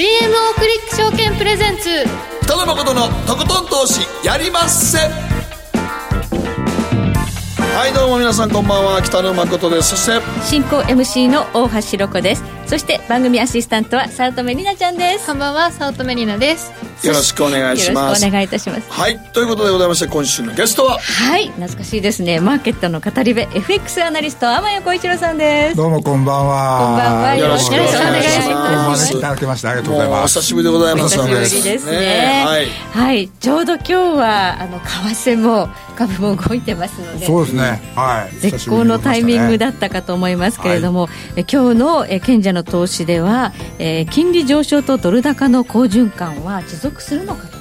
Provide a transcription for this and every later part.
GMO クリック証券プレゼンツ。北野誠のとことん投資やりまっせ。はいどうも皆さんこんばんは。北野誠です。そして進行 MC の大橋ろ子です。そして番組アシスタントは早乙女里奈ちゃんです。こんばんは早乙女里奈ですよろしくお願いします。よろしくお願いいたします。はいということでございまして今週のゲストは。はい懐かしいですね。マーケットの語り部 FX アナリスト天谷浩一郎さんです。どうもこんばんは。こんばんは。よろしくお願いします。いしますお招きいただきましてありがとうございます久しぶりでございます。お久しぶりですね。はい。はい、ちょうど今日はあの為替も株も動いてますので。そうですね。はい。絶好のタイミングだっったかと思いますけれども、え今日のえ賢者の投資では、えー金利上昇とドル高の好循環は持続するのかと。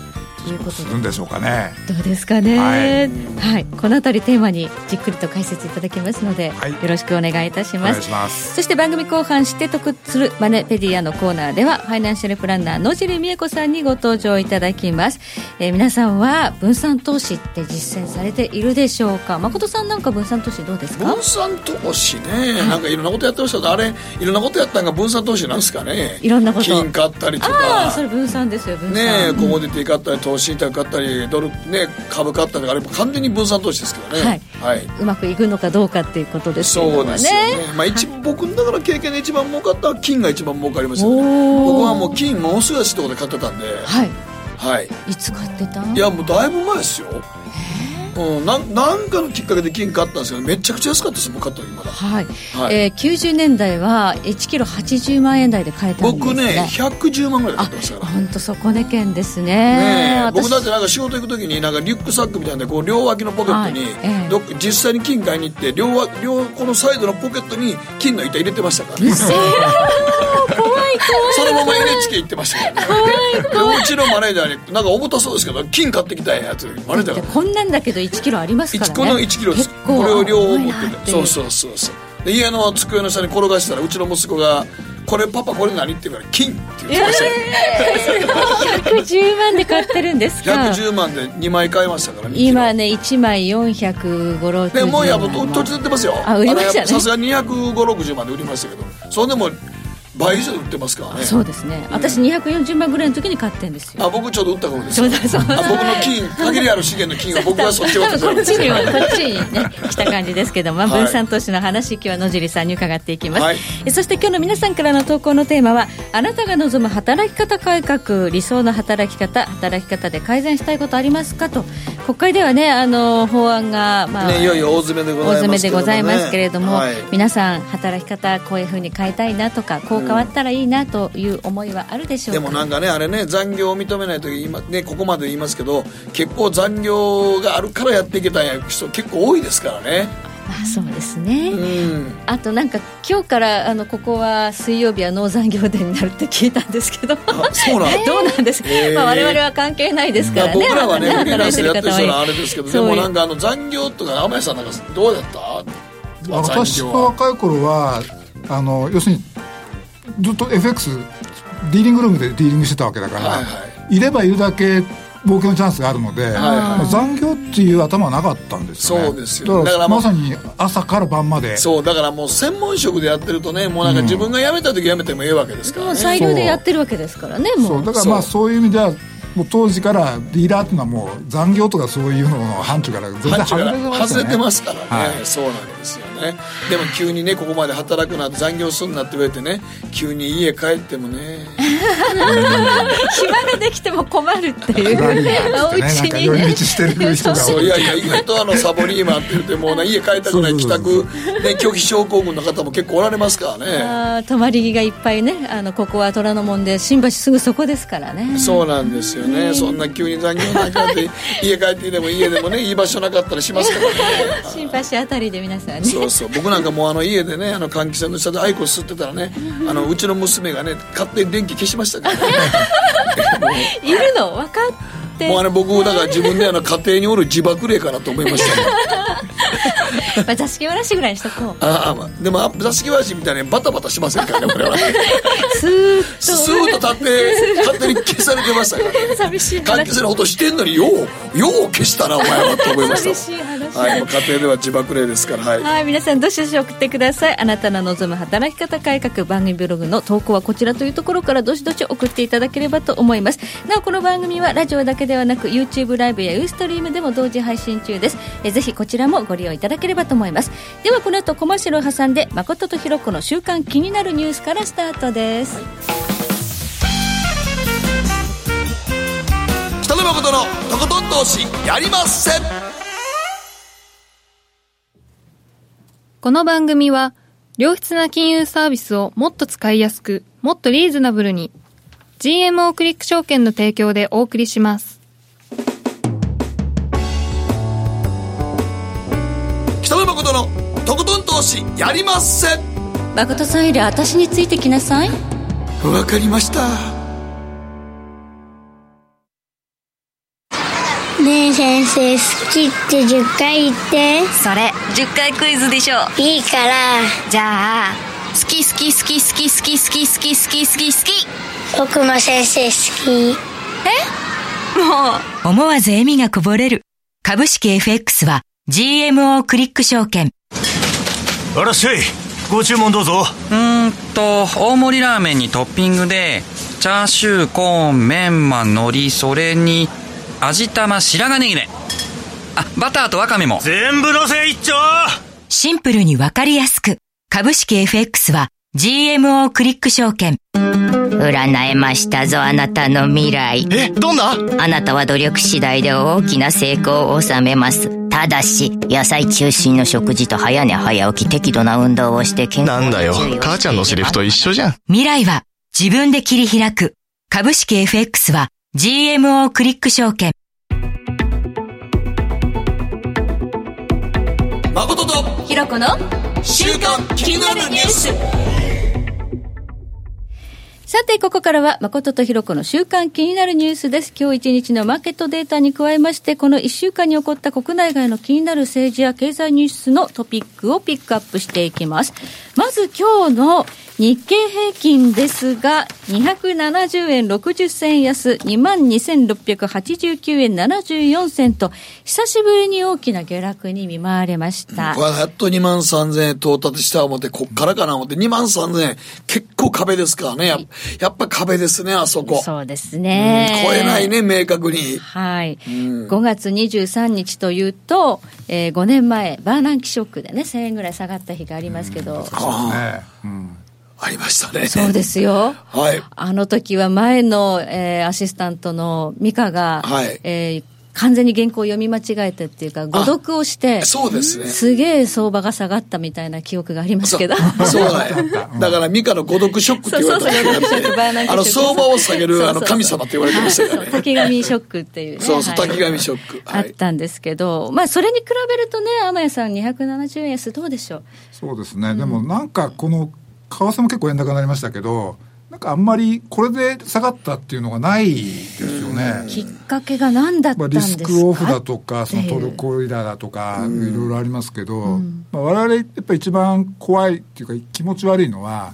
いうことで。するんでしょうかねどうですかね、ははい。いこのあたりテーマにじっくりと解説いただきますので、はい。よろしくお願いいたしお願いますします。そして番組後半知って得するマネペディアのコーナーではファイナンシャルプランナー野尻美恵子さんにご登場いただきます、えー皆さんは分散投資って実践されているでしょうか？誠さんなんか分散投資どうですか？分散投資ね、なんかいろんなことやってましたけどあれいろんなことやったんが分散投資なんですかね。いろんなこと。金買ったりとあか。あそれ分散ですよ分散。ねえコモディティ買ったり投資信託買ったりドル、ね、株買ったりあれ完全に分散投資ですけどね。はい、うまくいくのかどうかっていうことですけれどもね。そうですよね、まあ、一僕のだから経験で一番儲かった金が一番儲かりましたよね。僕はもう金ものすごい安いところで買ってたんで。はい。はい。いつ買ってた？いやもうだいぶ前ですようん、なんなんかのきっかけで金買ったんですけどめちゃくちゃ安かったです僕買った時まだ。はい、はい。えー、90年代は1キロ80万円台で買えたんです僕ね110万ぐらい買ってましたから。本当底値圏ですね。ねえ僕私だってなんか仕事行く時になんかリュックサックみたいなこう両脇のポケットに、はい。ええどっか実際に金買いに行って両わ両このサイドのポケットに金の板入れてましたから。ねそのまま NHK 行ってましたからね。でうちのマネージャーになんか重たそうですけど金買ってきたんやつ。マネージャーがこんなんだけど1キロありますからね。1この1キロです。これを両方持ってて。そうそうそうそう。で家の机の下に転がしたらうちの息子が「これパパこれ何?」って言うから「金」って言ってましたよ、110万で買ってるんですか。110万で2枚買いましたからね今ね1枚450でもうやっぱと途中で売ってますよ。あ売りましたね。さすがに25060万で売りましたけど。それでも倍以上で売ってますからね。そうですね。私240万ぐらいの時に買ってんですよ。あ僕ちょうど売った頃です。僕の金限りある資源の金を僕はそっちをこっちにこっちにね来た感じですけども、まあ、はい。分散投資の話今日は野尻さんに伺っていきます、はい。えそして今日の皆さんからの投稿のテーマはあなたが望む働き方改革理想の働き方働き方で改善したいことありますかと。国会ではねあの法案が、まあねいよいよ大詰めでご大ざいますけれども、はい。皆さん働き方こういうふうに変えたいなとかこう変わったらいいなという思いはあるでしょうかでもなんかねあれね残業を認めないと今ねここまで言いますけど結構残業があるからやっていけた人結構多いですからね。まあそうですね、うん。あとなんか今日からあのここは水曜日は農残業デーになるって聞いたんですけど。あそうなん どうなんですか、へー。まあ、我々は関係ないですからね。僕らはねフリーランスでやってる人はあれですけどでもなんかあの残業とか天谷さんなんかどうだった？私は若い頃はあの要するにずっと FX ディーリングルームでディーリングしてたわけだから、はいはい。ればいるだけ儲けのチャンスがあるので、はいまあ残業っていう頭はなかったんですよね。そうですよ。だからだからもうまさに朝から晩まで。そうだからもう専門職でやってるとねもうなんか自分が辞めた時辞めてもええわけですからね。もう裁量でやってるわけですからねもそう。う。だからまあそう。いう意味ではもう当時からディーラーっていうのはもう残業とかそういうのの範疇から全然外れてまね。外れてますからね、はい。そうなんですよね。でも急にねここまで働くな残業するなって言われてね急に家帰ってもね暇ができても困るっていう。おってね。なん家に。ねか寄り道してる人がそう多い。いやいや意外とあのサボリーマンって言ってもうね家帰りたくない帰宅、ね、拒否症候群の方も結構おられますからね。あー泊まり木がいっぱいね。あのここは虎ノ門で新橋すぐそこですからね。そうなんですよね、そんな急に残業なんかって 家帰ってきても家でもねいい場所なかったりしますからね。新橋あたりで皆さんね。そうそう。僕なんかもうあの家でねあの換気扇の下でアイコス吸ってたらねあのうちの娘がね勝手に電気消しましたからね。いるの分かって。もうあれ僕だから自分であの家庭におる自爆霊かなと思いましたね まあ座敷わらしぐらいにしとこう。ああまあでもあ座敷わらしみたいにバタバタしませんからねこれはねスーッスーッと立って 勝手に消されてましたからね。と寂しい換気話扇の音してんのにようよう消したなお前はと思いました。寂しい話はい、もう家庭では自爆霊ですからはい、はい、皆さんどしどし送ってください。あなたの望む働き方改革番組ブログの投稿はこちらというところからどしどし送っていただければと思います。なおこの番組はラジオだけではなく YouTube ライブやユーストリームでも同時配信中です。えぜひこちらもご利用いただければと思います。ではこの後コマーシャルを挟んで誠とひろ子の週間気になるニュースからスタートです、北野誠のとことん投資やりまっせこの番組は、良質な金融サービスをもっと使いやすく、もっとリーズナブルに、GMO クリック証券の提供でお送りします。北野誠のとことん投資やりまっせ。誠さんより私についてきなさい。わかりましたねえ先生好きって10回言って。それ10回クイズでしょ。いいから。じゃあ好き好き好き好き好き好き好き好き好き好き僕も先生好き。もう。思わず笑みがこぼれる。株式 FX は GMO クリック証券。あらっしゃい。ご注文どうぞ。うーんと大盛りラーメンにトッピングでチャーシューコーンメンマ海苔それに味玉白髪ネギね。あバターとワカメも。全部のせ一丁。シンプルにわかりやすく。株式 FX は GMO クリック証券。占えましたぞあなたの未来。えどんな？あなたは努力次第で大きな成功を収めます。ただし野菜中心の食事と早寝早起き適度な運動をして健康なんだよ。母ちゃんのセリフと一緒じゃん。未来は自分で切り開く。株式 FX は GMO クリック証券。誠とひろこの週刊気になるニュースさて、ここからは、誠とひろこの週間気になるニュースです。今日一日のマーケットデータに加えまして、この1週間に起こった国内外の気になる政治や経済ニュースのトピックをピックアップしていきます。まず今日の日経平均ですが、270円60銭安、22,689円74銭と、久しぶりに大きな下落に見舞われました。これやっと2万3000円到達した思って、こっからかな思って、2万3000円、結構壁ですからね。やっやっぱ壁ですね、あそこ。そうですうんね。超えないね、明確に。はい、5月23日というと、えー5年前、バーナンキショックでね、1000円ぐらい下がった日がありますけど、あねうんあ、ありましたね。そうですよ。はい。あの時は前の、えーアシスタントのミカが、はいえー完全に原稿を読み間違えてっていうか、誤読をして、そうですね。すげえ相場が下がったみたいな記憶がありますけど。そうだね。だから、ミカの孤独ショックって言われたあの、相場を下げる、あの、神様って言われてましたからね。滝上ショックっていうね。そうそう、はい滝上ショック。あはい。ったんですけど、まあ、それに比べるとね、天谷さん270円安どうでしょう？そうですね、でもなんかこの為替も結構円高になりましたけどなんかあんまりこれで下がったっていうのがないですよね。きっかけが何だったまあ、んですか？リスクオフだとか、そのトルコイラだとか、いろいろありますけど、まあ、我々やっぱり一番怖いっていうか、気持ち悪いのは、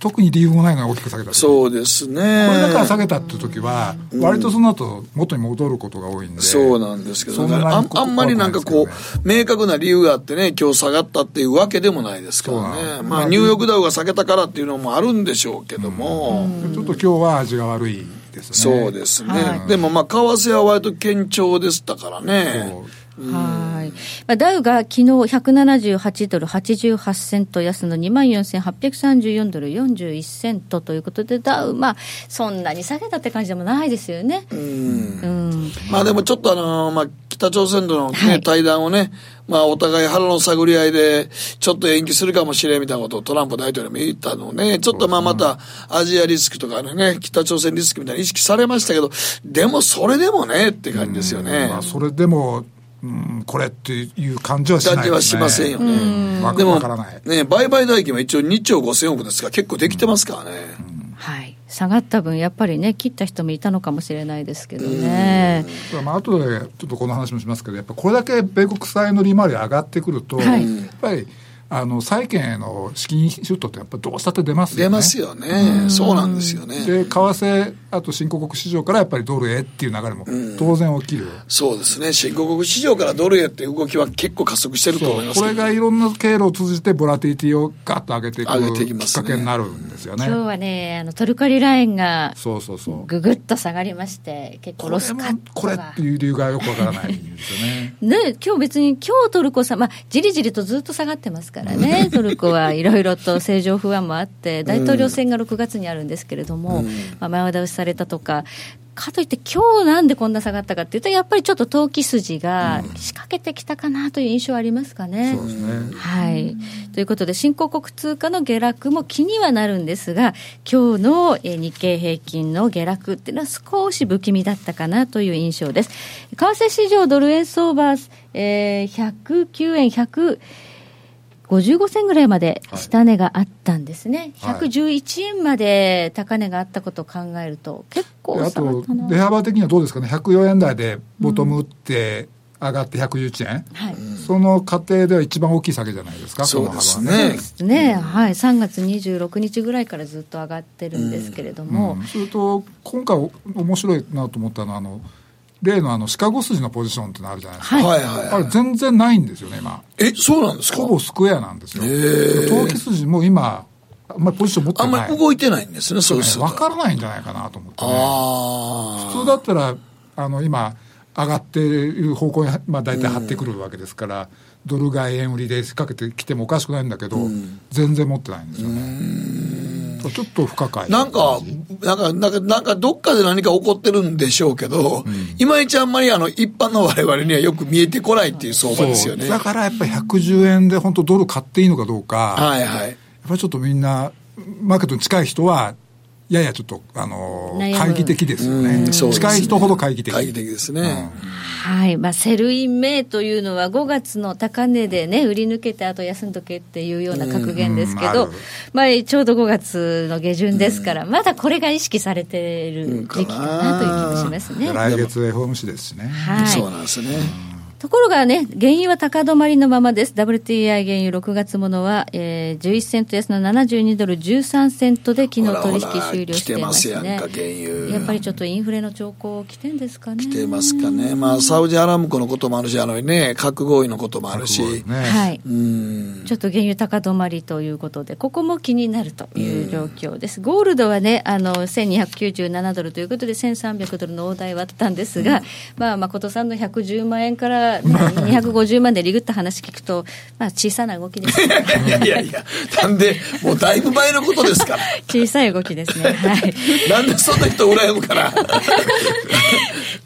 特に理由もないのが大きく下げた時そうですね。これだから下げたって時は、割とその後元に戻ることが多いんで、そうなんですけど、ね、あんあんまりなんかこう、明確な理由があってね、今日下がったっていうわけでもないですからね。のまあ、ニューヨークダウが下げたからっていうのもあるんでしょうけども。ちょっと今日は味が悪いですね。そうですね。はいでもまあ、為替は割と堅調でしたからね。はい。まあ、ダウが昨日178ドル88セント安の24,834ドル41セントということで、ダウ、まあ、そんなに下げたって感じでもないですよね。うんうん。まあでもちょっとあのまあ、北朝鮮との、ねはい対談をね、まあお互い腹の探り合いで、ちょっと延期するかもしれんみたいなことをトランプ大統領も言ったのね、ちょっとまあまたアジアリスクとかね、北朝鮮リスクみたいな意識されましたけど、でもそれでもねって感じですよね。まあ、それでも、うん、これっていう感じはしないね。感じはしませんよね。うんわでもわからない。ね、売買代金は一応2兆5000億ですから結構できてますからね。はい。下がった分、やっぱりね、切った人もいたのかもしれないですけどね。まあ後でちょっとこの話もしますけど、やっぱこれだけ米国債の利回り上がってくると、はいやっぱりあの債券への資金シュットってやっぱどうしたって出ますよね。出ますよね。そうなんですよね。で、為替あと新興国市場からやっぱりドルへっていう流れも当然起きる、そうですね。新興国市場からドルへっていう動きは結構加速してると思いますこれがいろんな経路を通じてボラティティをガッと上げていく上げていきっかけになるんですよね。今日はねあのトルコリラインがそうそうそう。ぐぐっと下がりまして結構これもロスカットこれがっていう理由がよくわからないんですよね。ね、今日別に、今日トルコさん、まあ、じりじりとずっと下がってますからね、トルコはいろいろと政情不安もあって、大統領選が6月にあるんですけれども、まあ、前倒しされたとか、かといって、今日なんでこんな下がったかっていうと、やっぱりちょっと投機筋が仕掛けてきたかなという印象はありますかね。そうですねはい、ということで、新興国通貨の下落も気にはなるんですが、今日のえー日経平均の下落っていうのは少し不気味だったかなという印象です。為替市場ドル円相場、えー、109円100 55銭ぐらいまで下値があったんですね、はい。111円まで高値があったことを考えると、結構であと下がったな。値幅的にはどうですかね？104円台でボトム打って上がって111円、はい。その過程では一番大きい下げじゃないですか？そうですこの幅はね。ね。はい、3月26日ぐらいからずっと上がってるんですけれども、うん。それと今回お面白いなと思ったのはあの例のあのシカゴ筋のポジションってのあるじゃないですか、はい。はいはいはい。あれ全然ないんですよね今。え、そうなんですか？ほぼスクエアなんですよ。投機筋も今あんまりポジション持ってあんないまり動いてないんですね、そうねすると。分からないんじゃないかなと思って、ね、あ普通だったらあの今上がっている方向に、まあ、大体張ってくるわけですから、ドル買い円売りで仕掛けてきてもおかしくないんだけど、全然持ってないんですよねちょっと不可解あ。なんか、なんか、なんか、なんかどっかで何か起こってるんでしょうけど、いまいちあんまりあの、一般の我々にはよく見えてこないっていう相場ですよね。だからやっぱり110円で本当ドル買っていいのかどうか、はいはい。やっぱりちょっとみんなマーケットに近い人はややちょっと、あの悩む。懐疑的ですよね。ね。近い人ほど懐疑的。懐疑的ですね。はい。まあ、 Sell in May というのは5月の高値で、ね、売り抜けてあと休んどけっていうような格言ですけど、まあ、ちょうど5月の下旬ですから、まだこれが意識されている時期かなという気もしますね。来月 FOMC ですしね。はい。そうなんですね。ところがね、原油は高止まりのままです。WTI 原油6月ものは、えー、11セント安の72ドル13セントで昨日取引終了していますねほらほら来てますやんか原油やっぱりちょっとインフレの兆候来てんですかね。来てますかね。まあ、サウジアラムコのこともあるし、あのね、核合意のこともあるし。ねはい。うん。ちょっと原油高止まりということで、ここも気になるという状況です。ゴールドはね、あの、1297ドルということで、1300ドルの大台はあったんですが、まあ、誠さんの110万円から、ね、250万でリグった話聞くと、まあ、小さな動きです、ね。いやいやいや、なんで、もうだいぶ前のことですから。小さい動きですね。はい。なんでそんな人羨むから。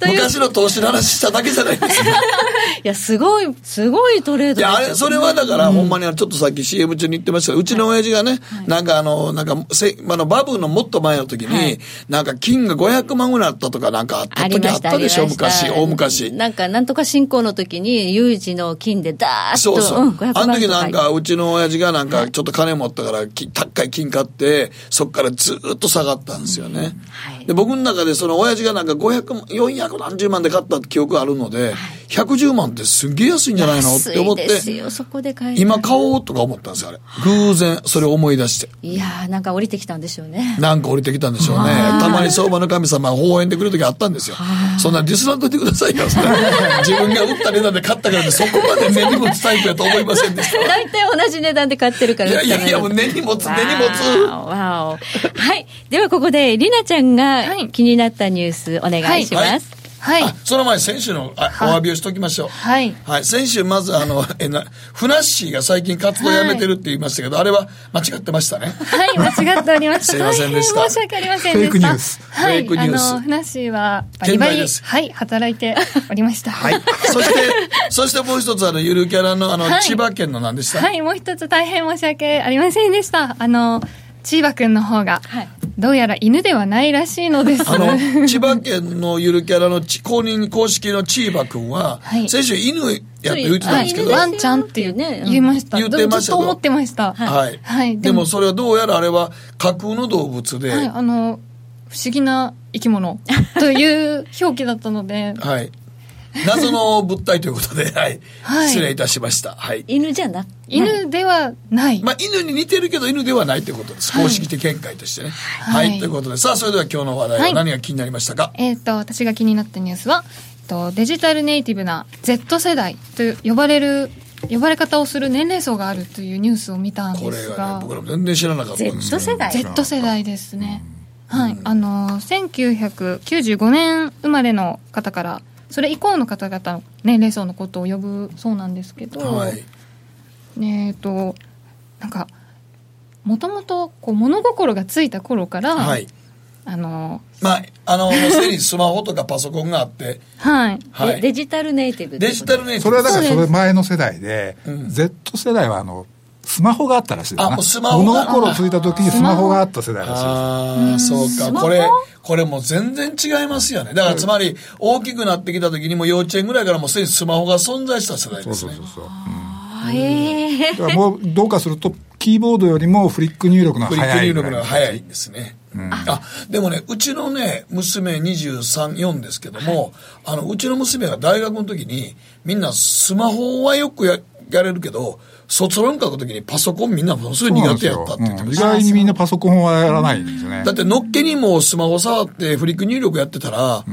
昔の投資の話しただけじゃないですか。いや、すごい、すごいトレードいや、あれ、それはだから、ほんまにちょっとさっき CM 中に言ってましたけど、うちの親父がね、なんかあの、なんか、せあの、バブルのもっと前の時に、はいなんか金が500万ぐらいあったとかなんかあった時あったたでしょ、した昔、大昔。なんか、なんとか進行の時に、有事の金でダーッと、そうそう。ん500あの時なんか、うちの親父がなんか、ちょっと金持ったから、き高い金買って、そっからずっと下がったんですよね。はい。で、僕の中でその親父がなんか500万、400何十万で買った記憶があるので、110万ってすげえ安いんじゃないの？って思って、よ、そこで買いたい今買おうとか思ったんですよ、あれ。偶然、それを思い出して。いやー、なんか降りてきたんでしょうね。なんか降りてきたんでしょうね。たまに相場の神様が微笑んでくる時あったんですよ。そんなディスらんといてくださいよ。自分が売った値段で買ったからってそこまで根に持つタイプやと思いませんでした。大体同じ値段で買ってるから。いやいやいや、もう根に持つ、根に持つ。はい。ではここで、りなちゃんがはい気になったニュースお願いします。はいはいあ。その前に先週のあお詫びをしときましょう。はい。はい。先週、まず、あの、えな、ふなっしーが最近活動やめてるって言いましたけど、あれは間違ってましたね。はい、間違っておりました。すいませんでした大変申し訳ありませんでした。フェイクニュースはい。フェイクニュースあの、ふなっしーは、バリバリ、はい、働いておりました。はい。そして、そしてもう一つ、あの、ゆるキャラの、あの、はい千葉県の何でした？はい、もう一つ大変申し訳ありませんでした。あの、チーバくんの方が、はいどうやら犬ではないらしいのです。あの、千葉県のゆるキャラのち公認公式のチーバくんは、はい先週犬やって言ってたんですけど、ワンちゃんって言ね言いました。言ってましたずっと思ってました。はい。はい。でもそれはどうやらあれは架空の動物で、はい、あの、不思議な生き物という表記だったので、はい。謎の物体ということで、はい。はい失礼いたしました。はい。犬じゃな犬ではない。まあ、犬に似てるけど犬ではないということです。公式的見解としてね。はい。はいということで、さあ、それでは今日の話題ははい何が気になりましたか、えっ、と、私が気になったニュースは、えっと、デジタルネイティブな Z 世代と呼ばれる、呼ばれ方をする年齢層があるというニュースを見たんこれがねですが、、僕らも全然知らなかったんですけ Z ど世代？Z 世代ですね。はい。あの、1995年生まれの方から、それ以降の方々の年齢層のことを呼ぶそうなんですけど、はい。ねえっと、なんか、もともとこう物心がついた頃から、はい。あの、まあ、あの、すでにスマホとかパソコンがあって、はい。はい。えデジタルネイティブデジタルネイティブそれはだからそれ前の世代で、うん Z 世代はあの、スマホがあったらしいですなあもうスマホが物心ついた時にスマホがあった世代らしいです。ああ、そうか。これ、これもう全然違いますよね。だからつまり、大きくなってきた時にもう幼稚園ぐらいからもうすでにスマホが存在した世代ですねそうそうそう。そう。あへえだからもうどうかすると、キーボードよりもフリック入力のフリック早い入力ぐらいが早いんですね。あ、でもね、うちのね、娘23、4ですけども、あの、うちの娘が大学の時に、みんなスマホはよくややれるけど、卒論書く時にパソコンみんなものすごい苦手やったって言ってまうん意した。外にみんなパソコンはやらないんですよね。だってのっけにもスマホ触ってフリック入力やってたら、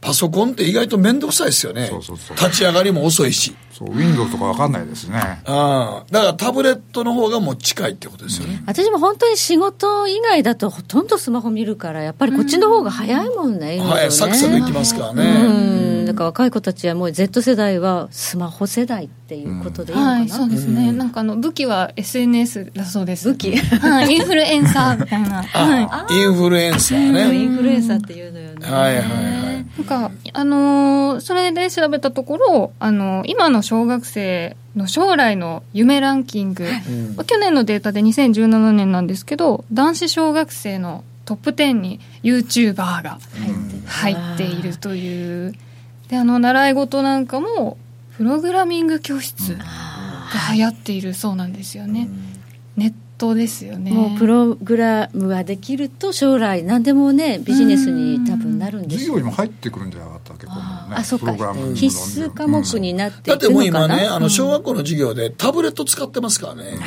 パソコンって意外と面倒くさいですよね。そうそうそう立ち上がりも遅いし。そう、Windows とかわかんないですね。ああ。だからタブレットの方がもう近いってことですよね。私も本当に仕事以外だとほとんどスマホ見るからやっぱりこっちの方が早いもんね、今はい、サクサクいきますからうね。んだから若い子たちはもう Z 世代はスマホ世代っていうことでいいのかな、はい、そうですね。なんかあの、武器は SNS だそうです。武器？はい、インフルエンサーみたいな。はあ、インフルエンサーイね。ンフルエンサーっていうのよね、はいはいはい。い。なんか、あのーそれで調べたところ、あのー今の小学生の将来の夢ランキング、まあ去年のデータで2017年なんですけど、男子小学生のトップ10に YouTuber が入っているという。で、あの、習い事なんかも、プログラミング教室が流行っているそうなんですよね。ネットですよね。もうプログラムができると将来何でもねビジネスに多分なるんで授す業にも入ってくるんじゃなかったっけ、ね。あそうか。プログラムの必須科目になっていだってもうくのかな今ね、あの、小学校の授業でタブレット使ってますからね。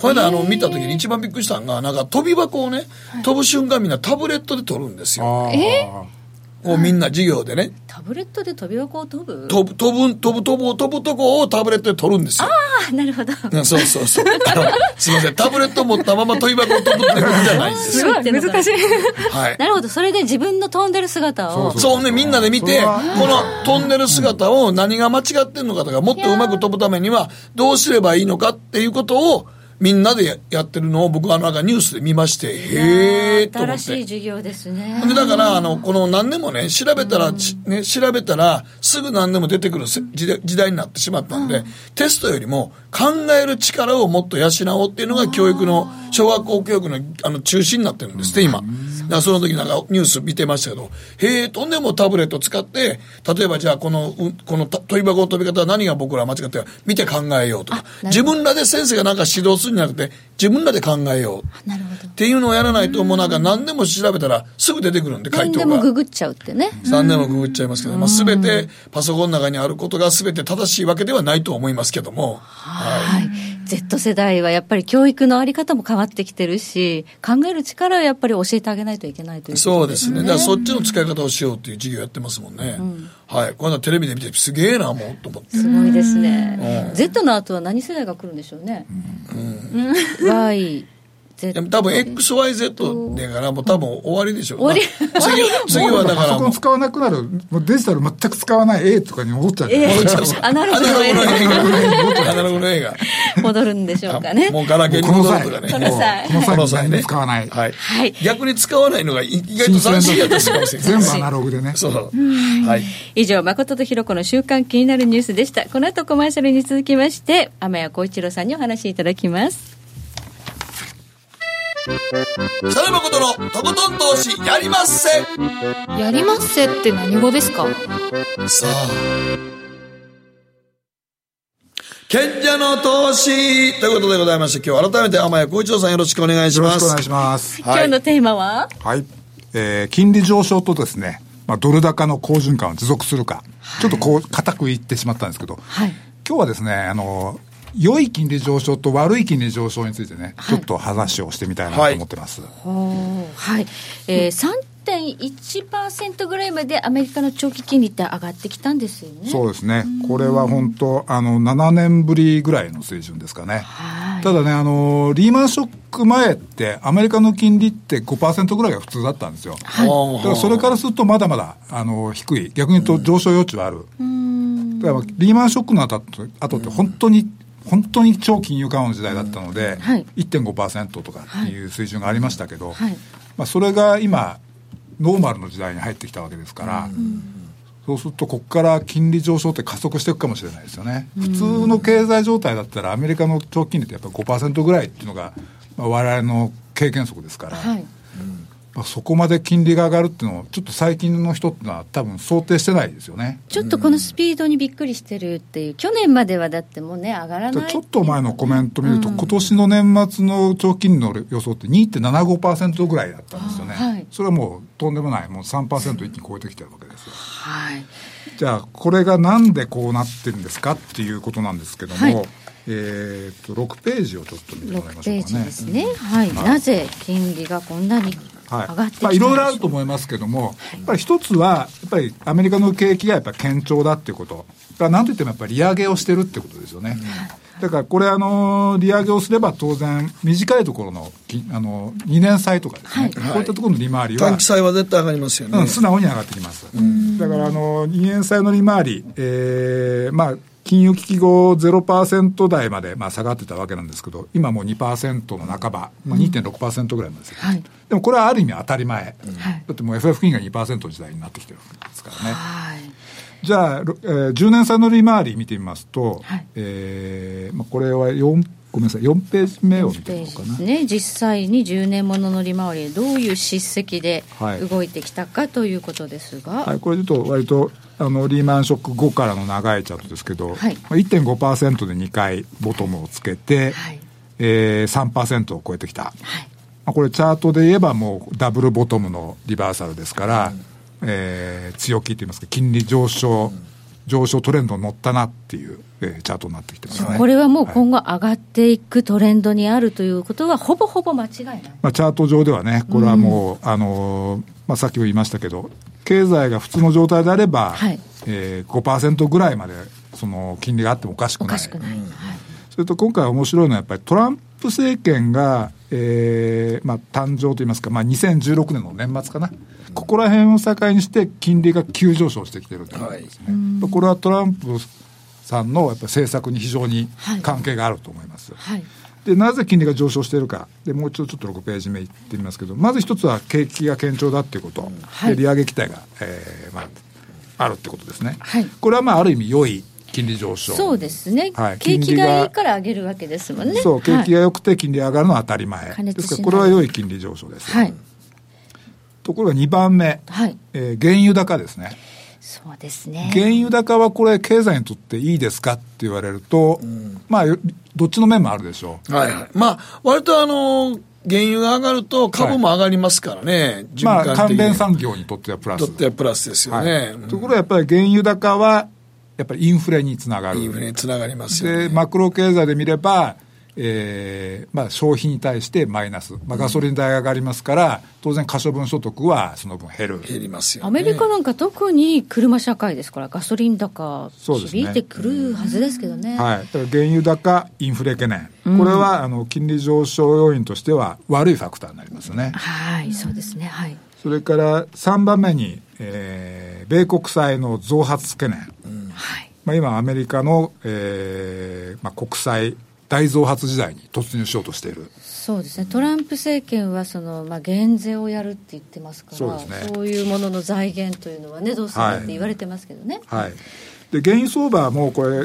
これであの、見た時に一番びっくりしたのが、なんか飛び箱をね、飛ぶ瞬間みんなタブレットで取るんですよ。あーこうみんな授業でね。タブレットで飛び箱を飛ぶ？飛ぶ、飛ぶ、飛ぶ、飛ぶ、飛ぶとこをタブレットで取るんですよ。あなるほどうんそうそうそう。あのすいません、タブレット持ったまま飛び箱を飛ぶってことじゃないんですよ。すごい難しい。はい。なるほどそれで自分の飛んでる姿をそうね、みんなで見て、この飛んでる姿を何が間違ってんのかとか、もっとうまく飛ぶためにはどうすればいいのかっていうことをみんなでややってるのを僕はなんかニュースで見まして、へーと思っ。新しい授業ですね。で、だから、あの、この何でもね、調べたら、ちね、調べたら、すぐ何でも出てくるせ時代時代になってしまったんで、テストよりも考える力をもっと養おうっていうのが教育の、小学校教育のあの中心になってるんですって、今。だからその時なんかニュース見てましたけど、へえ、とんでもタブレット使って、例えばじゃあこの、うこのた飛び箱の飛び方は何が僕ら間違ってるか見て考えようとか、自分らで先生がなんか指導するんじゃなくて、自分らで考えよう。っていうのをやらないと、もうなんか何でも調べたらすぐ出てくるんで、回何答が。でもググっちゃうってね何でもググっちゃいますけど、まあ、全てパソコンの中にあることが全て正しいわけではないと思いますけども。はい、Z 世代はやっぱり教育のあり方も変わってきてるし考える力をやっぱり教えてあげないといけないということそうですね。だからそっちの使い方をしようっていう授業やってますもんね。はい。この間テレビで見てすげえな、もう、と思って。すごいですね、Z の後は何世代が来るんでしょうね、Y Z でも多分 XYZ だからもう多分終わりでしょう。終わりまあ次、次はだからパソコン、使わなくなる、もうデジタル全く使わない A とかに戻っちゃう。アナログのアナログの映映画。アナログの映画。画戻るんでしょうかねもうガラケーにこの際、戻るとかね。この際この際この際ね使わない。はい。はい逆に使わないのが意外と斬新やったかもしれない。全部アナログでね。そう。はい。以上誠とひろ子の週間気になるニュースでしたこの後コマーシャルに続きまして天谷浩一郎さんにお話しいただきます北野誠のとことん投資やりまっせやりまっせって何語ですか？さあ。賢者の投資ということでございまして、今日改めて天谷幸一郎さんよろしくお願いします。よろしくお願いします。はい今日のテーマは？はい。えー金利上昇とですね、まあ、ドル高の好循環を持続するか、ちょっとこう、固く言ってしまったんですけど、はい。今日はですね、あの、良い金利上昇と悪い金利上昇についてね、ちょっと話をしてみたいなと思ってます。ほうはい。えー、3.1%ぐらいまでアメリカの長期金利って上がってきたんですよね。そうですね。これは本当、あの、7年ぶりぐらいの水準ですかね。はい。ただね、あの、リーマンショック前って、アメリカの金利って5%ぐらいが普通だったんですよ。だからそれからするとまだまだ、あの、低い。逆に言うと上昇余地はある。だからリーマンショックの後って後って本当に、本当に超金融緩和の時代だったので、はい。1.5%とかっていう水準がありましたけど、はい。まあ、それが今、ノーマルの時代に入ってきたわけですから、そうすると、ここから金利上昇って加速していくかもしれないですよね。普通の経済状態だったら、アメリカの長期金利ってやっぱり5%ぐらいっていうのが、まあ、我々の経験則ですから、はい。まあ、そこまで金利が上がるっていうのを、ちょっと最近の人ってのは多分想定してないですよね。ちょっとこのスピードにびっくりしてるっていう、去年まではだってもうね、上がらない。ちょっと前のコメント見ると、今年の年末の長期金利の予想って2.75%ぐらいだったんですよね。あはいそれはもうとんでもない、もう3%一気に超えてきてるわけですよ。はい。じゃあ、これがなんでこうなってるんですかっていうことなんですけども、はいえーっと、6ページをちょっと見てもらいま6ペーしょうかね。ジですね。はい。なぜ金利がこんなに上はいがってきたまあ、いろいろあるると思いますけども、やっぱり一つは、やっぱりアメリカの景気がやっぱり堅調だっていうこと。だからなんといってもやっぱり利上げをしてるってことですよね。だからこれあの、利上げをすれば当然、短いところの、きあの、2年債とかですね、はいこういったところの利回りは、短期債は絶対上がりますよね。うん、素直に上がってきます。だから、あの、2年債の利回り、えー、まあ、金融危機後0%台まで、まあ、下がってたわけなんですけど、今もう2%の半ば、まあ、2.6%ぐらいなんですよ、はいでもこれはある意味当たり前。はいだってもう FF 金が2%の時代になってきてるわけですからね。はい。じゃあ、ろえー10年債の利回り見てみますと、はいえーまあ、これは4、ごめんなさい、4ページ目を見てみようかな？ね、実際に10年ものの利回りでどういう叱責ではい。動いてきたかということですが、はい、これで言うと、割とあのリーマンショック後からの長いチャートですけど、はい。まあ、1.5%で2回ボトムをつけて、はい。えー、3%を超えてきた、はい。まあ、これ、チャートで言えばもうダブルボトムのリバーサルですから、えー強気といいますか、金利上昇、上昇トレンドに乗ったなっていう、えーチャートになってきてますね。これはもう今後上がっていくトレンドにあるということは、ほぼほぼ間違いない。まあ、チャート上ではね、これはもう、あのーまあ、さっきも言いましたけど、経済が普通の状態であれば、はいえー、5%ぐらいまでその金利があってもおかしくない。おかしくない。はいそれと今回面白いのはやっぱりトランプ政権が、えーまあ、誕生といいますか、まあ、2016年の年末かな、ここら辺を境にして金利が急上昇してきてるということですね、これはトランプさんのやっぱり政策に非常に関係があると思います。はい。でなぜ金利が上昇しているか。で、もう一度ちょっと6ページ目いってみますけど、まず一つは景気が堅調だっていうこと、はい。で利上げ期待が、えーまあ、あるってことですね、はい。これはまあある意味良い金利上昇。そうですね、はい景気がいいから上げるわけですもんね。そう、景気はいが良くて金利上がるのは当たり前。加熱しないですから、これは良い金利上昇です。はいところが2番目、はいえー原油高ですね。そうですね。原油高はこれ、経済にとっていいですかって言われると、まあ、よどっちの面もあるでしょう。はいはい。まあ、割とあの、原油が上がると株も上がりますからね。まあ、関連産業にとってはプラス。とってはプラスですよはいね。ところがやっぱり原油高は、やっぱりインフレにつながる。インフレにつながりますよで、ね。マクロ経済で見れば、えーまあ、消費に対してマイナス、まあ、ガソリン代が上がりますから、当然、可処分所得はその分減る。減りますよね。アメリカなんか特に車社会ですから、ガソリン高、響いてくるはずですけどね。はい、だから原油高、インフレ懸念、これはあの金利上昇要因としては悪いファクターになりますね。はい、そうですね。はい。それから3番目に、えー米国債の増発懸念、はい。まあ、今、アメリカの、えーまあ、国債大増発時代に突入しようとしている。そうですね。トランプ政権はそのまあ減税をやるって言ってますから、そうねいうものの財源というのはねどうするって言われてますけどね。はい、で原油相場もこれ、え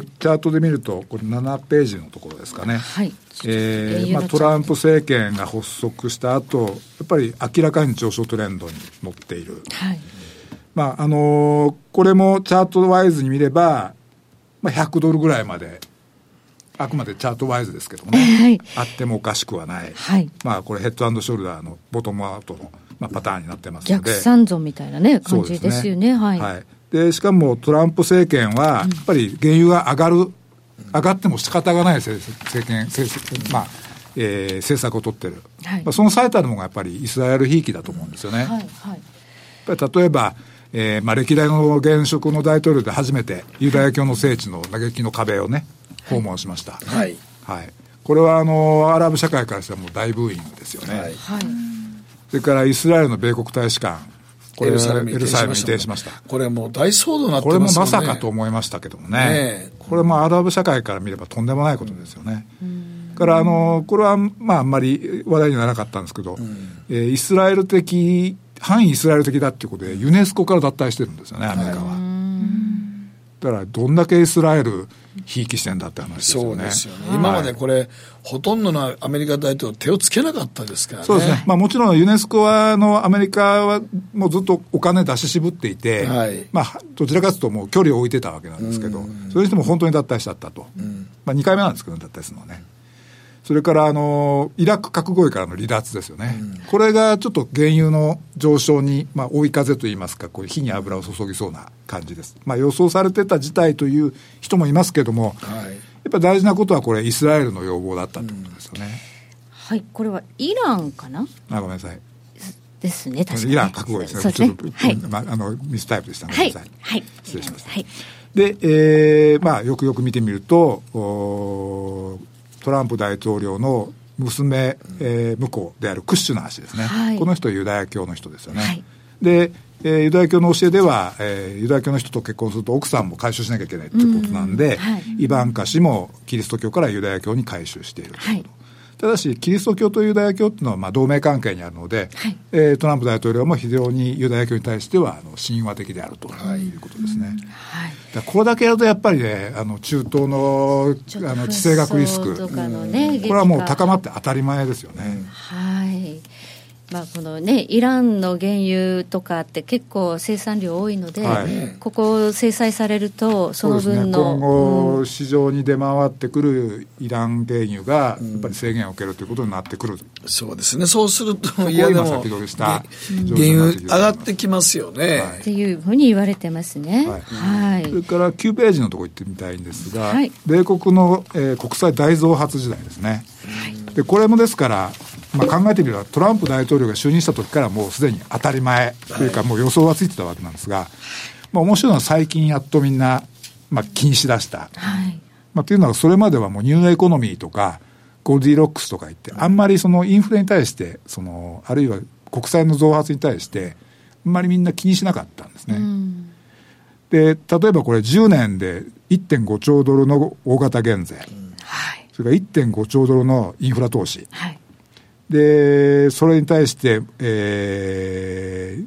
ーチャートで見ると、これ7ページのところですかね。はい。えーまあ、トランプ政権が発足した後やっぱり明らかに上昇トレンドに乗っている、はい。まああのーこれもチャートワイズに見れば、まあ、100ドルぐらいまであくまでチャートワイズですけどもね、はい。あってもおかしくはない、はい。まあ、これヘッドショルダーのボトムアウトのまあ、パターンになってますので。逆三尊みたいなね感じですよね。はい、はい、でしかもトランプ政権は、やっぱり原油が上がる、上がっても仕方がない政政権、政まあえー、政策を取ってる、はいまあ、その最たるのがやっぱりイスラエルひいきだと思うんですよね。はいはいやっぱり例えば、えーまあ、歴代の現職の大統領で初めてユダヤ教の聖地の嘆きの壁をね、訪問しました。はい。はい。これはあの、アラブ社会からしてはもう大ブーイングですよね。はい。はいそれからイスラエルの米国大使館、これエルサレム移転しました。これもう大騒動になってこれもますよね。まさかと思いましたけどもね。これもアラブ社会から見ればとんでもないことですよね。からあの、これはまああんまり話題にならなかったんですけど、えーイスラエル的、反イスラエル的だっていうことでユネスコから脱退してるんですよね、アメリカは。だからどんだけイスラエルひいきしてんだって話ですよね。そうですよね。今までこれ、ほとんどのアメリカ大統領手をつけなかったですからね。そうですね。まあもちろんユネスコは、あの、アメリカはもうずっとお金出し渋っていて、はいまあどちらかというともう距離を置いてたわけなんですけど、それにしても本当に脱退しちゃったと。まあ2回目なんですけど、脱退するのはね。それから、あの、イラク核合意からの離脱ですよね。これがちょっと原油の上昇に、まあ追い風といいますか、こう火に油を注ぎそうな感じです。まあ予想されてた事態という人もいますけども、はい。やっぱり大事なことはこれイスラエルの要望だったってことですよね。はいこれはイランかな？あ、ごめんなさい。ですね確かにイラン核合意ですね。すねちょっとはいまあ、あの、ミスタイプでしたね。はいごめんなさいはい失礼しました。はいで、えーまあ、よくよく見てみると、おートランプ大統領の娘、えー、婿であるクッシュナー氏ですね。はいこの人はユダヤ教の人ですよね。はいで、えーユダヤ教の教えでは、えーユダヤ教の人と結婚すると奥さんも改宗しなきゃいけないということなんで、うんはいイバンカ氏もキリスト教からユダヤ教に改宗しているということ。はいただし、キリスト教とユダヤ教っていうのはまあ同盟関係にあるので、はい。えートランプ大統領も非常にユダヤ教に対してはあの親和的であるということですね。はい。だこれだけやるとやっぱりね、あの中東のあの地政学リスク、ねこれはもう高まって当たり前ですよね。はい。まあ、このね、イランの原油とかって結構生産量多いので、はいここ制裁されると、その分の。今後、うん市場に出回ってくるイラン原油がやっぱり制限を受けるということになってくる、そうですね。そうすると、いやで先取りした原油上がってきますよね。はいっていうふうに言われてますね。はいはい。それから9ページのところ行ってみたいんですが、はい米国の、えー国際大増発時代ですね、でこれもですから、まあ、考えてみればトランプ大統領が就任した時からもうすでに当たり前というか、もう予想はついてたわけなんですが、まあ、面白いのは最近やっとみんな、まあ、気にしだした。はい。まあ、というのはそれまではもうニューエコノミーとかゴールディロックスとか言ってあんまりそのインフレに対してそのあるいは国債の増発に対してあんまりみんな気にしなかったんですね。うん。で例えばこれ10年で1.5兆ドルの大型減税、はい。それから1.5兆ドルのインフラ投資はい。でそれに対して、えー、